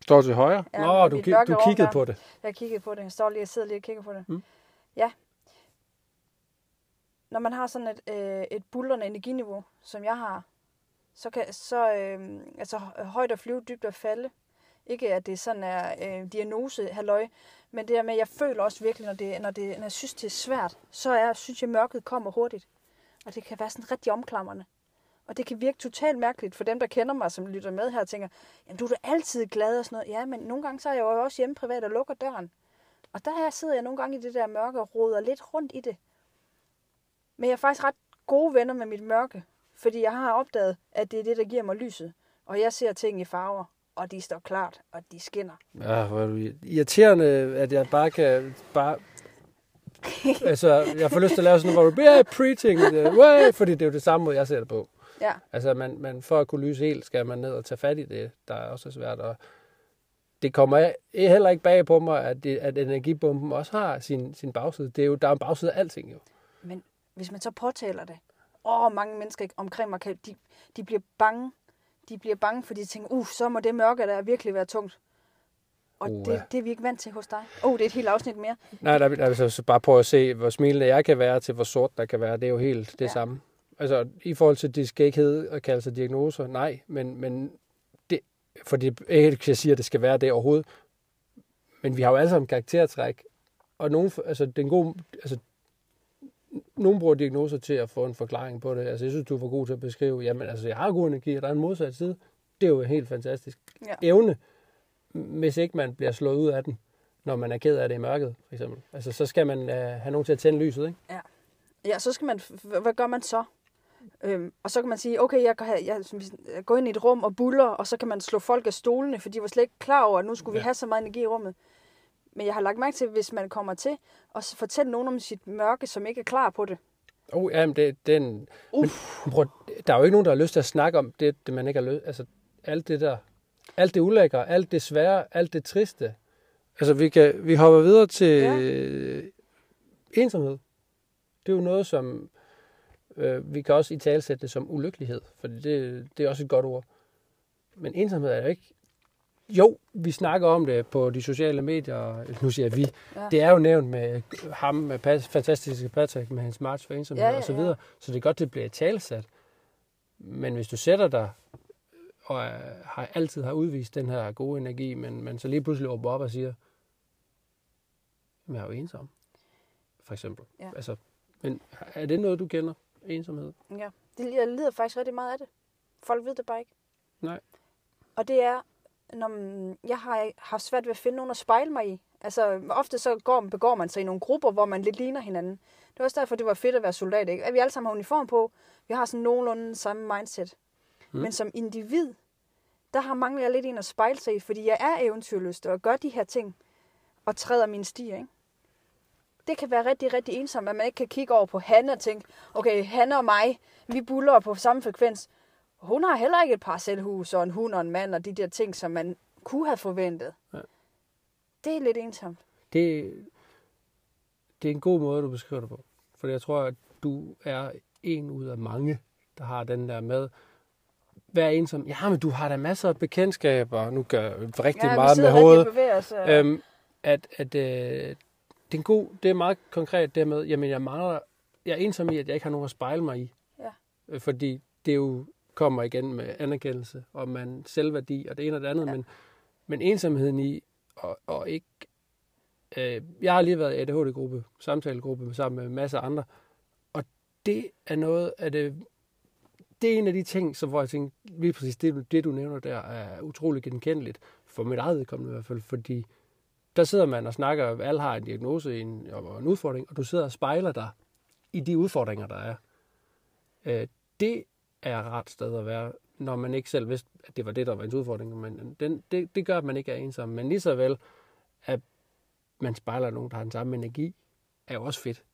Står til højre? Ja, Nå, du, ki- du kiggede der. på det. Jeg kiggede på det. Jeg står lige og sidder lige og kigger på det. Mm. Ja. Når man har sådan et, øh, et bullerne energiniveau, som jeg har, så kan så øh, altså højt at flyve, dybt at falde. Ikke at det sådan er øh, diagnose, halløj, men det der med, at jeg føler også virkelig, når, det, når, det, når jeg synes, det er svært, så er, synes jeg, mørket kommer hurtigt. Og det kan være sådan rigtig omklamrende. Og det kan virke totalt mærkeligt for dem, der kender mig, som lytter med her og tænker, jamen du er da altid glad og sådan noget. Ja, men nogle gange så er jeg jo også hjemme privat og lukker døren. Og der her sidder jeg nogle gange i det der mørke og roder lidt rundt i det. Men jeg er faktisk ret gode venner med mit mørke, fordi jeg har opdaget, at det er det, der giver mig lyset. Og jeg ser ting i farver, og de står klart, og de skinner. Ja, hvor er du irriterende, at jeg bare kan... Bare... [LAUGHS] altså, jeg får lyst til at lave sådan noget, hvor du bliver preaching, way, fordi det er jo det samme måde, jeg ser det på. Ja, Altså, man, man, for at kunne lyse helt, skal man ned og tage fat i det, der er også svært. Og det kommer heller ikke bag på mig, at, det, at energibomben også har sin, sin bagside. Det er jo, der er en bagside af alting jo. men hvis man så påtaler det, åh, mange mennesker omkring mig, kan, de, de bliver bange. De bliver bange, fordi de tænker, uh, så må det mørke der virkelig være tungt. Og Uha. det, det er vi ikke vant til hos dig. Åh, oh, det er et helt afsnit mere. Nej, der, der, altså, så bare prøv at se, hvor smilende jeg kan være til, hvor sort der kan være. Det er jo helt det Ja. samme. Altså, i forhold til, det skal ikke hedde at kalde sig diagnoser, nej, men, men det, fordi ikke, at jeg siger, at det skal være det overhovedet. Men vi har jo alle sammen karaktertræk, og nogen, altså, det er en god, altså, nogen bruger diagnoser til at få en forklaring på det. Altså, jeg synes, du var god til at beskrive, jamen, altså, jeg har god energi, og der er en modsat side. Det er jo en helt fantastisk Ja. evne, hvis ikke man bliver slået ud af den, når man er ked af det i mørket, for eksempel. Altså, så skal man uh, have nogen til at tænde lyset, ikke? Ja, så skal man, hvad gør man så? Øhm, og så kan man sige, okay, jeg, jeg, vi- jeg går ind i et rum og buller, og så kan man slå folk af stolene, for de var slet ikke klar over, at nu skulle vi Ja. have så meget energi i rummet. Men jeg har lagt mærke til, hvis man kommer til at fortælle nogen om sit mørke, som ikke er klar på det. Oh, jamen, det, den, Uff. men, prøv, der er jo ikke nogen, der har lyst til at snakke om det, det man ikke har lyst Altså, alt det der, alt det ulækre, alt det svære, alt det triste. Altså, vi, kan, vi hopper videre til Ja. ja. ensomhed. Det er jo noget, som øh, vi kan også i talsætte det som ulykkelighed, for det, det er også et godt ord. Men ensomhed er jo ikke... Jo, vi snakker om det på de sociale medier, nu siger jeg vi. Ja. Det er jo nævnt med ham, med pas, fantastiske Patrick, med hans march for ensomhed Ja, ja, ja, og så. Så det er godt, det bliver talsat. Men hvis du sætter dig og er, har altid har udvist den her gode energi, men, men så lige pludselig råber op og siger, "Jamen, jeg er jo ensom, for eksempel. Ja. Altså, men er det noget, du kender? Ensomhed? Ja, det, jeg lider faktisk rigtig meget af det. Folk ved det bare ikke. Nej. Og det er, når man, jeg har haft svært ved at finde nogen at spejle mig i. Altså, ofte så går, begår man sig i nogle grupper, hvor man lidt ligner hinanden. Det var også derfor, det var fedt at være soldat, ikke? At vi alle sammen har uniform på. Vi har sådan nogenlunde samme mindset. Mm. Mm. Men som individ, der har mangler jeg lidt en at spejle sig i, fordi jeg er eventyrlyst og gør de her ting og træder min stier, ikke? Det kan være rigtig, rigtig ensomt, at man ikke kan kigge over på Hanne og tænke, okay, Hanne og mig, vi buller på samme frekvens. Hun har heller ikke et parcelhus og en hund og en mand og de der ting, som man kunne have forventet. Ja. Det er lidt ensomt. Det, det er en god måde, du beskriver det på. For jeg tror, at du er en ud af mange, der har den der med, vær ensom. Ja, men du har da masser af bekendtskaber. Nu gør jeg rigtig ja, meget med hovedet. os. øh, Øhm, at, at øh, det er en god, det er meget konkret det med, jamen jeg mangler, jeg er ensom i, at jeg ikke har nogen at spejle mig i. Ja. Øh, Fordi det jo kommer igen med anerkendelse, og man selvværdi, og det ene og det andet, Ja. men, men ensomheden i, og, og ikke, øh, jeg har lige været i ADHD-gruppe, samtalegruppe sammen med en masse andre, og det er noget af det, det er en af de ting, som, hvor jeg tænker, lige præcis det, det, du nævner der, er utrolig genkendeligt, for mit eget vedkommende i hvert fald, fordi der sidder man og snakker, alle har en diagnose en, og en udfordring, og du sidder og spejler dig i de udfordringer, der er. Øh, det er ret sted at være, når man ikke selv vidste, at det var det, der var ens udfordring. Men den, det, det gør, at man ikke er ensom. Men lige så vel, at man spejler nogen, der har den samme energi, er jo også fedt.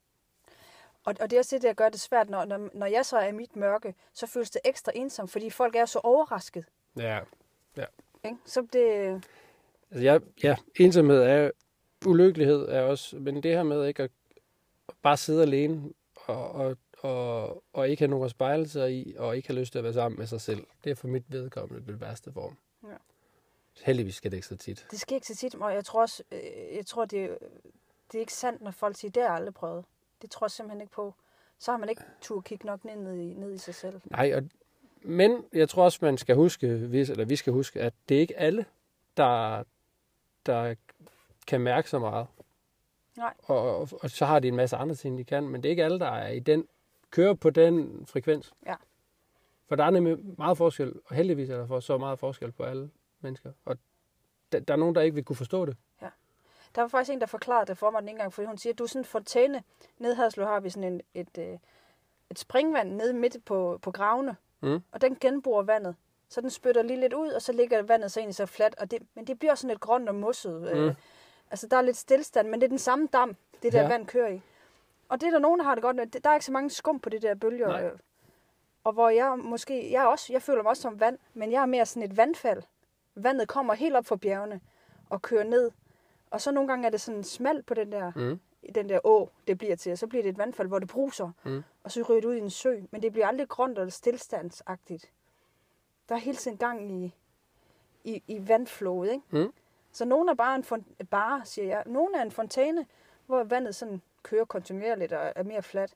Og, og det er også det, der gør det svært, når, når, når jeg så er i mit mørke, så føles det ekstra ensomt, fordi folk er så overrasket. Ja. Ikke? Så det, Altså, ja, ja, ensomhed er ulykkelighed er også, men det her med ikke at bare sidde alene og, og, og, og ikke have nogen at spejle sig i, og ikke have lyst til at være sammen med sig selv, det er for mit vedkommende den værste form. Ja. Heldigvis skal det ikke så tit. det sker ikke så tit, og jeg tror også, øh, jeg tror, det, det er ikke sandt, når folk siger, det har jeg aldrig prøvet. Det tror jeg simpelthen ikke på. Så har man ikke tur kigge nok ned, ned, i, ned i sig selv. Nej, og, men jeg tror også, man skal huske, vi- eller vi skal huske, at det er ikke alle, der, der kan mærke så meget. Nej. Og, og, og så har de en masse andre ting, de kan, men det er ikke alle, der er i den køre på den frekvens. Ja. For der er nemlig meget forskel, og heldigvis er der for så meget forskel på alle mennesker. Og der, der er nogen, der ikke vil kunne forstå det. Der var faktisk en, der forklarede det for mig den ene gang, fordi hun siger, at du er sådan en fontæne. Nede i Haderslev har vi sådan en, et, øh, et springvand nede midt på, på gravene, Mm. og den genbruger vandet. Så den spytter lige lidt ud, og så ligger vandet så egentlig så fladt. Og det, men det bliver sådan lidt grønt og mosset. Mm. Øh, altså, der er lidt stillestand, men det er den samme dam, det der Ja. ja. vand kører i. Og det er der nogen, der har det godt med. Der er ikke så mange skum på det der bølger. Nej. Øh, og hvor jeg måske, jeg, også, jeg føler mig også som vand, men jeg er mere sådan et vandfald. Vandet kommer helt op fra bjergene og kører ned. Og så nogle gange er det sådan smalt på den der, Mm. den der å, det bliver til. Og så bliver det et vandfald, hvor det bruser. Mm. Og så ryger det ud i en sø. Men det bliver aldrig grønt eller stillstandsagtigt. Der er hele tiden gang i, i, i vandflowet, ikke? Mm. Så nogle er bare en, bare, siger jeg. Nogle er en fontæne, hvor vandet sådan kører kontinuerligt og er mere fladt.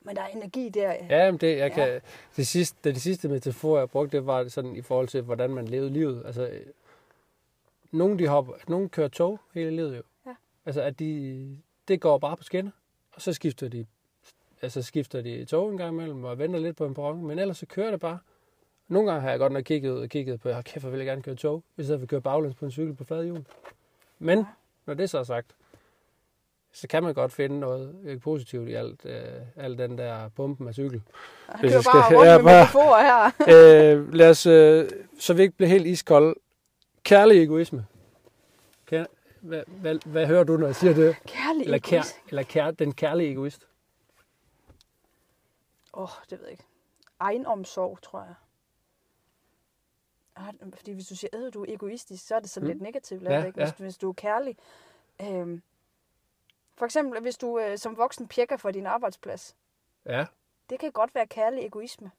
Men der er energi der. Ja, men det, jeg Ja. kan, det, sidste, det, det sidste metafor, jeg brugte, det var sådan i forhold til, hvordan man levede livet. Altså, nogle, de hopper, nogle kører tog hele livet jo. Ja. Altså, at de, det går bare på skinner, og så skifter de, altså skifter de tog en gang imellem og venter lidt på en perron, men ellers så kører det bare. Nogle gange har jeg godt nok kigget og kigget på, at kæft, hvor vil jeg gerne køre tog, i stedet for at køre baglæns på en cykel på flade hjul. Men, Ja. når det så er sagt, så kan man godt finde noget øh, positivt i alt, øh, alt den der pumpen af cykel. Han Hvis kører jeg bare skal- rundt ja, med bare- metaforer her. [LAUGHS] øh, lad os, øh, så vi ikke bliver helt iskolde. Kærlig egoisme. Kær, hvad, hvad, hvad hører du, når jeg siger det? Kærlig Eller, kær, egoist. eller kær, den kærlige egoist. Åh, oh, det ved jeg ikke. Egenomsorg, tror jeg. Ah, Fordi hvis du siger, at du er egoistisk, så er det sådan Mm. lidt negativt. Ja, ikke? Hvis, ja. hvis du er kærlig. Øhm, for eksempel, hvis du øh, som voksen pjekker for din arbejdsplads. Ja, Det kan godt være kærlig egoisme.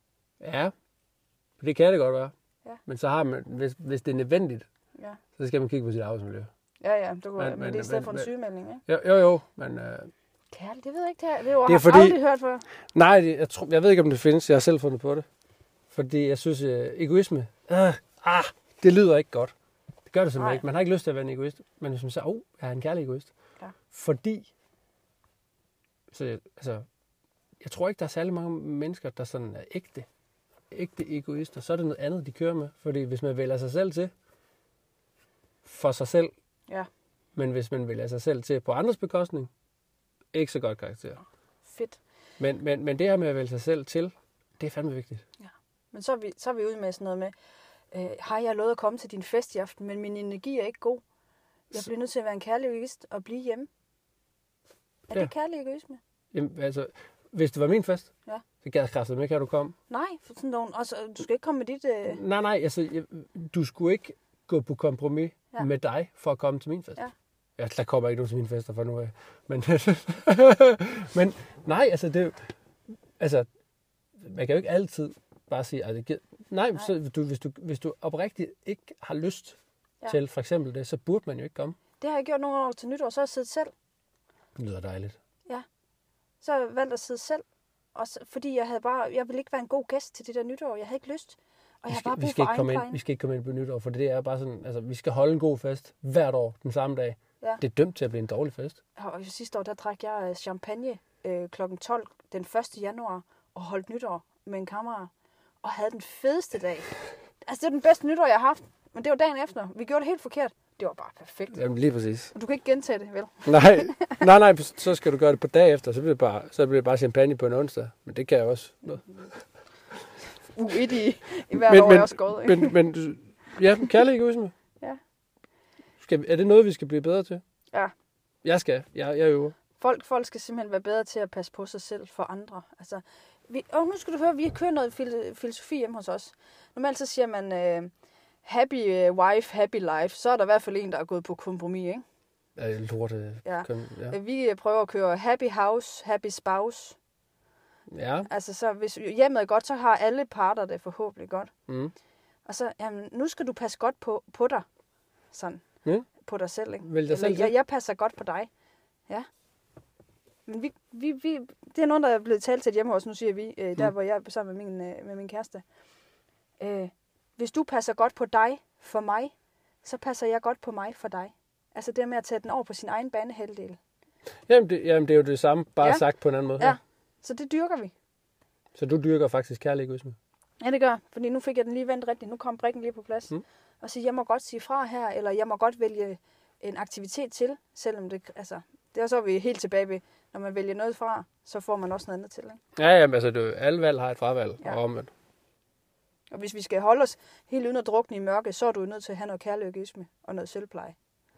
ja. Det kan det godt være. Ja. Men så har man, hvis, hvis det er nødvendigt, Ja, så skal man kigge på sit arbejdsmiljø. ja, ja det kunne, Men- men, men, det er i stedet men- for en sygemelding. Ikke? Jo, jo, jo men øh, Kærlig, det ved jeg ikke. Det, her. det, er jo, Det er er fordi- aldrig hørt før. nej, det, jeg, tror, jeg ved ikke, om det findes. Jeg har selv fundet på det. Fordi jeg synes, øh, egoisme, øh, ah, det lyder ikke godt. Det gør det simpelthen Nej. ikke. Man har ikke lyst til at være en egoist. Men hvis man siger, oh, jeg er en kærlig egoist. Ja. Fordi, så, jeg- altså, jeg tror ikke, der er særlig mange mennesker, der sådan er ægte, ægte egoister. Så er det noget andet, de kører med. Fordi hvis man vælger sig selv til, for sig selv, Ja, men hvis man vælger sig selv til på andres bekostning, ikke så godt karakter. fedt. Men, men, men det her med at vælge sig selv til, det er fandme vigtigt. Men så er vi, så er vi ude med sådan noget med, øh, har jeg lovet at komme til din fest i aften, men min energi er ikke god. Jeg bliver nødt til at være en kærlig egoist og blive hjemme. Er Ja. det kærlig egoisme? Jamen, altså, hvis det var min fest, Ja. så gad jeg kraftigt med, kan du komme? Nej, for sådan nogen. Altså, du skal ikke komme med dit... Øh... Nej, nej, altså, jeg, du skulle ikke gå på kompromis ja. Med dig for at komme til min fest. Ja. Ja, der kommer ikke nogen til min fester for nu af. Men, [LAUGHS] men nej, altså, det, altså, man kan jo ikke altid bare sige, at det gider. Nej, Nej. Så, du, hvis, du, hvis du oprigtigt ikke har lyst ja. Ja. til for eksempel det, så burde man jo ikke komme. Det har jeg gjort nogle år til nytår, så har jeg siddet selv. Det lyder dejligt. Så har jeg valgt at sidde selv. Og så, fordi jeg havde bare, jeg ville ikke være en god gæst til det der nytår. Jeg havde ikke lyst. Og jeg vi har skal, bare vi skal, ikke komme ind, vi skal ikke komme ind på nytår, for det er bare sådan, altså, vi skal holde en god fest hvert år den samme dag. Ja. Det er dømt til at blive en dårlig fest. Og sidste år, der drak jeg øh, champagne øh, kl. 12 den 1. januar og holdt nytår med en kammerat. Og havde den fedeste dag. Altså, det var den bedste nytår, jeg har haft. Men det var dagen efter. Vi gjorde det helt forkert. Det var bare perfekt. Jamen lige præcis. Og du kan ikke gentage det, vel? [LAUGHS] Nej, nej, nej, så skal du gøre det på dag efter, så bliver det bare, så bliver det bare champagne på en onsdag. Men det kan jeg også. U1 i, i hvert Men- år men- også gået. Men, men ja, kærlig egoisme. Ja. Skal, er det noget, vi skal blive bedre til? Ja. Jeg skal. Jeg, jeg øver. Folk, folk skal simpelthen være bedre til at passe på sig selv for andre. Altså, vi, og nu skal du høre, vi kører noget fil- filosofi hjemme hos os. Normalt så siger man, øh, happy øh, wife, happy life. Så er der i hvert fald en, der er gået på kompromis, ikke? Ja, det er lort. øh, Ja. Kom, ja. Ja. Vi øh, prøver at køre happy house, happy spouse. ja. Altså, så hvis hjemmet er godt, så har alle parter det forhåbentlig godt. Mm. Og så, jamen, nu skal du passe godt på, på dig. Sådan. Ja. På dig selv, ikke? Vælg dig selv jeg, jeg passer godt på dig. Ja. Men vi, vi, vi, det er noget, der er blevet talt til hjemme hos, nu siger vi, øh, der Mm. hvor jeg er sammen med min, øh, med min kæreste. Øh, hvis du passer godt på dig for mig, så passer jeg godt på mig for dig. Altså det med at tage den over på sin egen banehalvdel. Jamen, det, jamen, det er jo det samme, bare ja. Ja. sagt på en anden måde. Ja. Så det dyrker vi. Så du dyrker faktisk kærlig egoisme? Ja, det gør. Fordi nu fik jeg den lige vendt rigtigt. Nu kom brikken lige på plads. Mm. Og sige, jeg må godt sige fra her, eller jeg må godt vælge en aktivitet til, selvom det, altså, det er så vi helt tilbage ved, når man vælger noget fra, så får man også noget andet til. Ikke? Ja, jamen, altså, det, alle valg har et fravalg, ja. Ja. og omvendt. Og hvis vi skal holde os helt uden at drukne i mørke, så er du nødt til at have noget kærlig egoisme og noget selvpleje.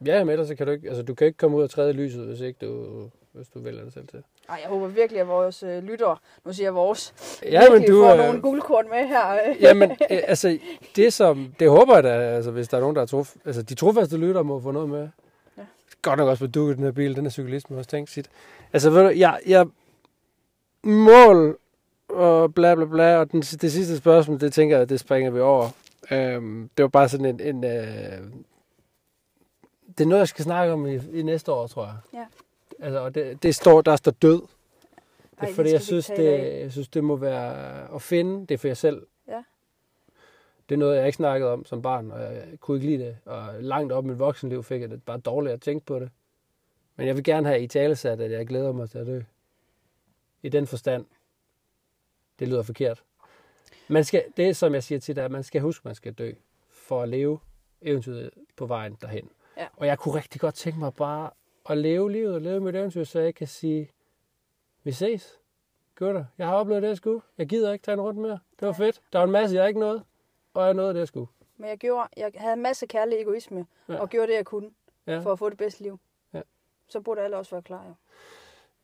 Ja, men ellers så kan du ikke, altså, du kan ikke komme ud og træde i lyset, hvis ikke du, hvis du vælger det selv til. Ej, jeg håber virkelig, at vores øh, lyttere, nu siger jeg vores, Ja, men du, får øh, nogle guldkorn med her. øh. Jamen, øh, altså, det som, det håber jeg da, altså, hvis der er nogen, der er trof, altså, de trofaste lytter må få noget med. Ja. Godt nok også på dukket den her bil, den her cyklist må også tænke sit. Altså, ved du, jeg, jeg, mål og bla bla bla, og den, det sidste spørgsmål, det tænker jeg, det springer vi over. Øhm, det var bare sådan en, en øh, det er noget, jeg skal snakke om i, i næste år, tror jeg. Ja. Altså, og det, det står, der står død. Det er Ej, fordi, jeg synes, tale det, jeg synes, det må være at finde det for jer selv. Ja. Det er noget, jeg ikke snakkede om som barn, og jeg kunne ikke lide det. Og langt op i mit voksenliv fik jeg det bare dårligt at tænke på det. Men jeg vil gerne have i talesat, at jeg glæder mig til at dø. I den forstand. Det lyder forkert. Man skal, det, som jeg siger til dig, er, at man skal huske, at man skal dø for at leve eventyret på vejen derhen. Ja. Og jeg kunne rigtig godt tænke mig bare at leve livet og leve mit eventyr, så jeg kan sige, vi ses. Gutter, jeg har oplevet det, jeg skulle. Jeg gider ikke tage en rundt mere. Det var fedt. Der var en masse, jeg ikke nåede. Og jeg nåede det, jeg skulle. Men jeg, gjorde, jeg havde en masse kærlig egoisme, Ja. ja. og gjorde det, jeg kunne, Ja. ja. for at få det bedste liv. Ja. Så burde alle også være klar, jo.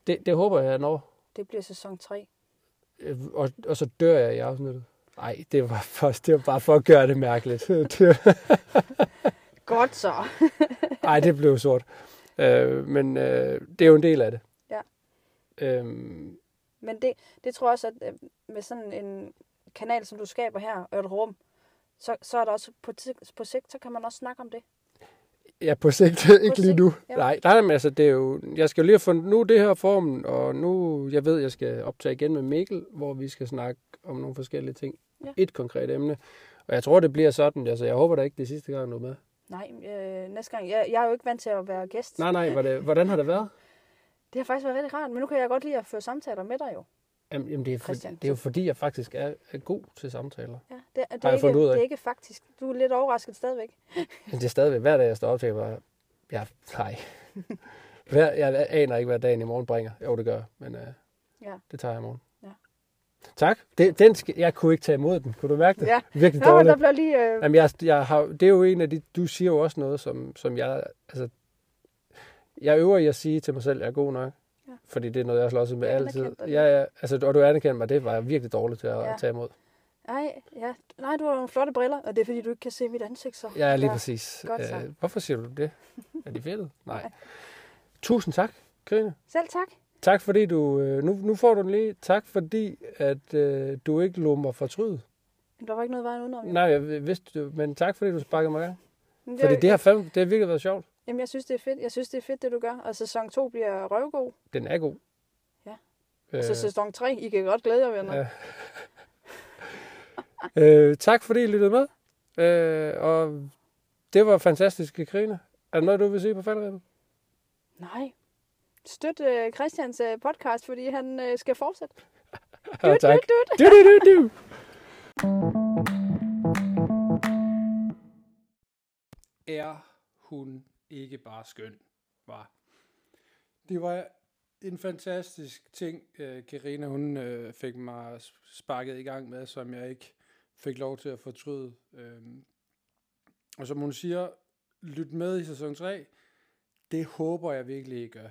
Det, det håber jeg, jeg når. Det bliver sæson 3. Øh, Og, og så dør jeg i afsnittet. Nej, det var, for, det var bare for at gøre det mærkeligt. [LAUGHS] Godt så. [LAUGHS] Ej, det blev sort. Øh, men øh, det er jo en del af det. Ja. Øhm, Men det, det tror jeg også, at øh, med sådan en kanal, som du skaber her, og et rum, så, så er der også på, på sigt, så kan man også snakke om det. Ja, på sigt. [LAUGHS] ikke lige sigt, nu. ja. Nej, nej, men altså, det er jo... Jeg skal lige have fundet... Nu det her formen, og nu... Jeg ved, jeg skal optage igen med Mikkel, hvor vi skal snakke om nogle forskellige ting. Ja. Et konkret emne. Og jeg tror, det bliver sådan. Altså, jeg håber da ikke, det sidste gang, du er med. Nej, øh, næste gang. Jeg, jeg er jo ikke vant til at være gæst. Nej, nej, var det, hvordan har det været? [LAUGHS] Det har faktisk været rigtig rart, men nu kan jeg godt lide at føre samtaler med dig jo. Jamen, det, er for, Christian, det er jo fordi, jeg faktisk er, er god til samtaler. Ja, det, det, jeg er ikke, fundet ud af. det er ikke faktisk. Du er lidt overrasket stadigvæk. Men det er stadigvæk hver dag, jeg står op til, bare, ja, nej. Hver, jeg aner ikke, hvad dagen i morgen bringer. Jo, det gør jeg, men øh, Ja. det tager jeg i morgen. Ja. Tak. Det, den skal, jeg kunne ikke tage imod den. Kunne du mærke det? Ja. Virkelig Nå, men der dårligt. bliver lige... Øh, Jamen, jeg, jeg har, det er jo en af de, du siger jo også noget, som, som jeg, altså, jeg øver i at sige til mig selv, at jeg er god nok. Ja. Fordi det er noget, jeg slås med Jeg altid. Ja, ja, altså, og du anerkender mig, det var jeg virkelig dårlig til at Ja. ja. tage imod. nej, ja. nej, du har nogle flotte briller, og det er fordi, du ikke kan se mit ansigt. Så. Ja, lige præcis. godt. Øh, hvorfor siger du det? [LAUGHS] Er de fedtet? Nej. Tusind tak, Karina. Selv tak. Tak fordi du, øh, nu, nu får du den lige. Tak fordi, at øh, du ikke lå mig fortryde. Der var ikke noget vejen udenom. Nej, jeg vidste det, men tak fordi du sparkede mig gang. Fordi det har, fandme, det har virkelig været sjovt. Jamen, jeg synes, det er fedt. Jeg synes, det er fedt, det du gør. Og sæson 2 bliver røvgod. Den er god. Ja. Øh. Så sæson 3, I kan godt glæde jer, venner. Ja. [LAUGHS] øh, tak fordi I lyttede med. Øh, og det var fantastisk, Karina. Er der noget, du vil sige på faldrebet? Nej. Støt øh, Christians øh, podcast, fordi han øh, skal fortsætte. [LAUGHS] Ja, tak. Du, du, du, du. er hun ikke bare skøn, var. Det var en fantastisk ting, øh, Karina hun øh, fik mig sparket i gang med, som jeg ikke fik lov til at fortryde. Øhm. Og som hun siger, lyt med i sæson 3. Det håber jeg virkelig, I gør.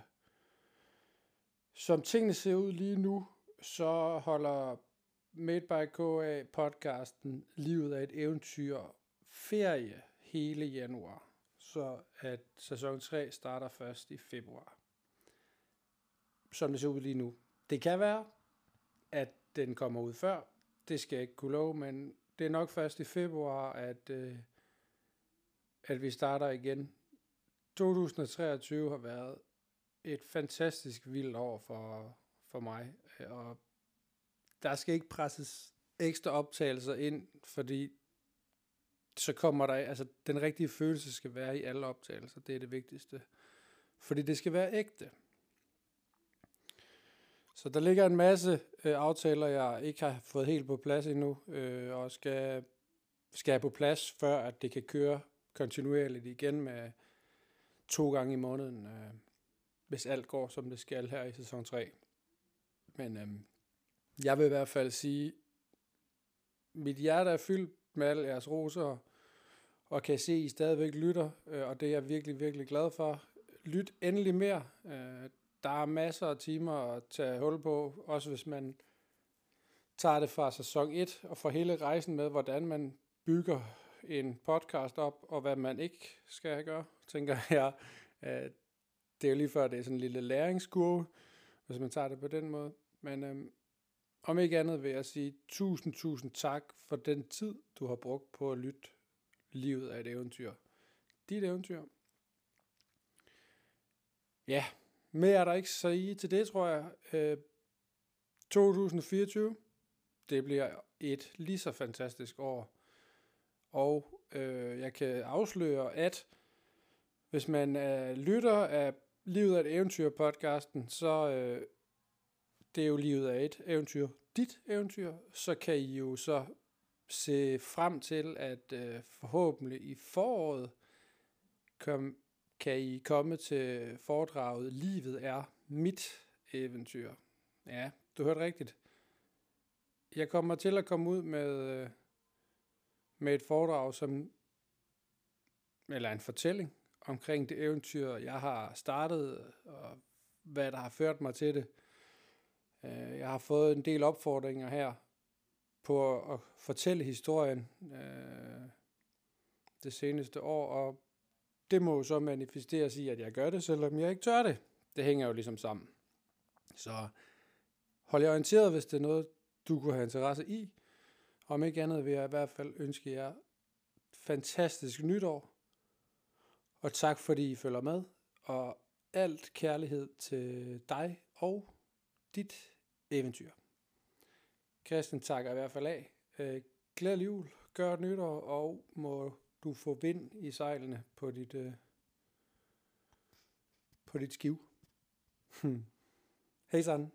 Som tingene ser ud lige nu, så holder Made by KA podcasten Livet af et eventyr ferie hele januar. Så at sæson 3 starter først i februar. Som det ser ud lige nu. Det kan være, at den kommer ud før. Det skal jeg ikke kunne love, men det er nok først i februar, at, øh, at vi starter igen. 2023 har været et fantastisk vildt år for, for mig, øh, og der skal ikke presses ekstra optagelser ind, fordi så kommer der, altså den rigtige følelse skal være i alle optagelser, det er det vigtigste. Fordi det skal være ægte. Så der ligger en masse øh, aftaler, jeg ikke har fået helt på plads endnu, øh, og skal, skal have på plads, før at det kan køre kontinuerligt igen med to gange i måneden, øh, hvis alt går, som det skal her i sæson 3. Men øh, jeg vil i hvert fald sige, mit hjerte er fyldt med alle jeres roser, og kan se, at I stadigvæk lytter, øh, og det er jeg virkelig, virkelig glad for. Lyt endelig mere. Øh, der er masser af timer at tage hul på, også hvis man tager det fra sæson 1 og får hele rejsen med, hvordan man bygger en podcast op, og hvad man ikke skal gøre, tænker [LAUGHS] jeg. Øh, det er jo lige før, det er sådan en lille læringskurve, hvis man tager det på den måde. Men øhm, om ikke andet vil jeg sige tusind, tusind tak for den tid, du har brugt på at lytte livet af et eventyr. Dit eventyr. Ja, mere er der ikke så i til det, tror jeg. Øh, 2024, det bliver et lige så fantastisk år. Og øh, jeg kan afsløre, at hvis man øh, lytter af Livet af et Eventyr podcasten, så øh, det er jo livet af et eventyr, dit eventyr, så kan I jo så se frem til, at øh, forhåbentlig i foråret kom, kan I komme til foredraget Livet er mit eventyr. Ja, du hørte rigtigt. Jeg kommer til at komme ud med, øh, med et foredrag, som, eller en fortælling omkring det eventyr, jeg har startet, og hvad der har ført mig til det. Øh, jeg har fået en del opfordringer her på at fortælle historien øh, det seneste år, og det må jo så manifesteres i, at jeg gør det, selvom jeg ikke tør det. Det hænger jo ligesom sammen. Så hold jer orienteret, hvis det er noget, du kunne have interesse i. Om ikke andet vil jeg i hvert fald ønske jer fantastisk nytår. Og tak fordi I følger med. Og alt kærlighed til dig og dit eventyr. Christian takker i hvert fald af. Øh, glædelig jul, gør et nytår, og må du få vind i sejlene på dit, øh, på dit skiv. [LAUGHS] Hej sådan.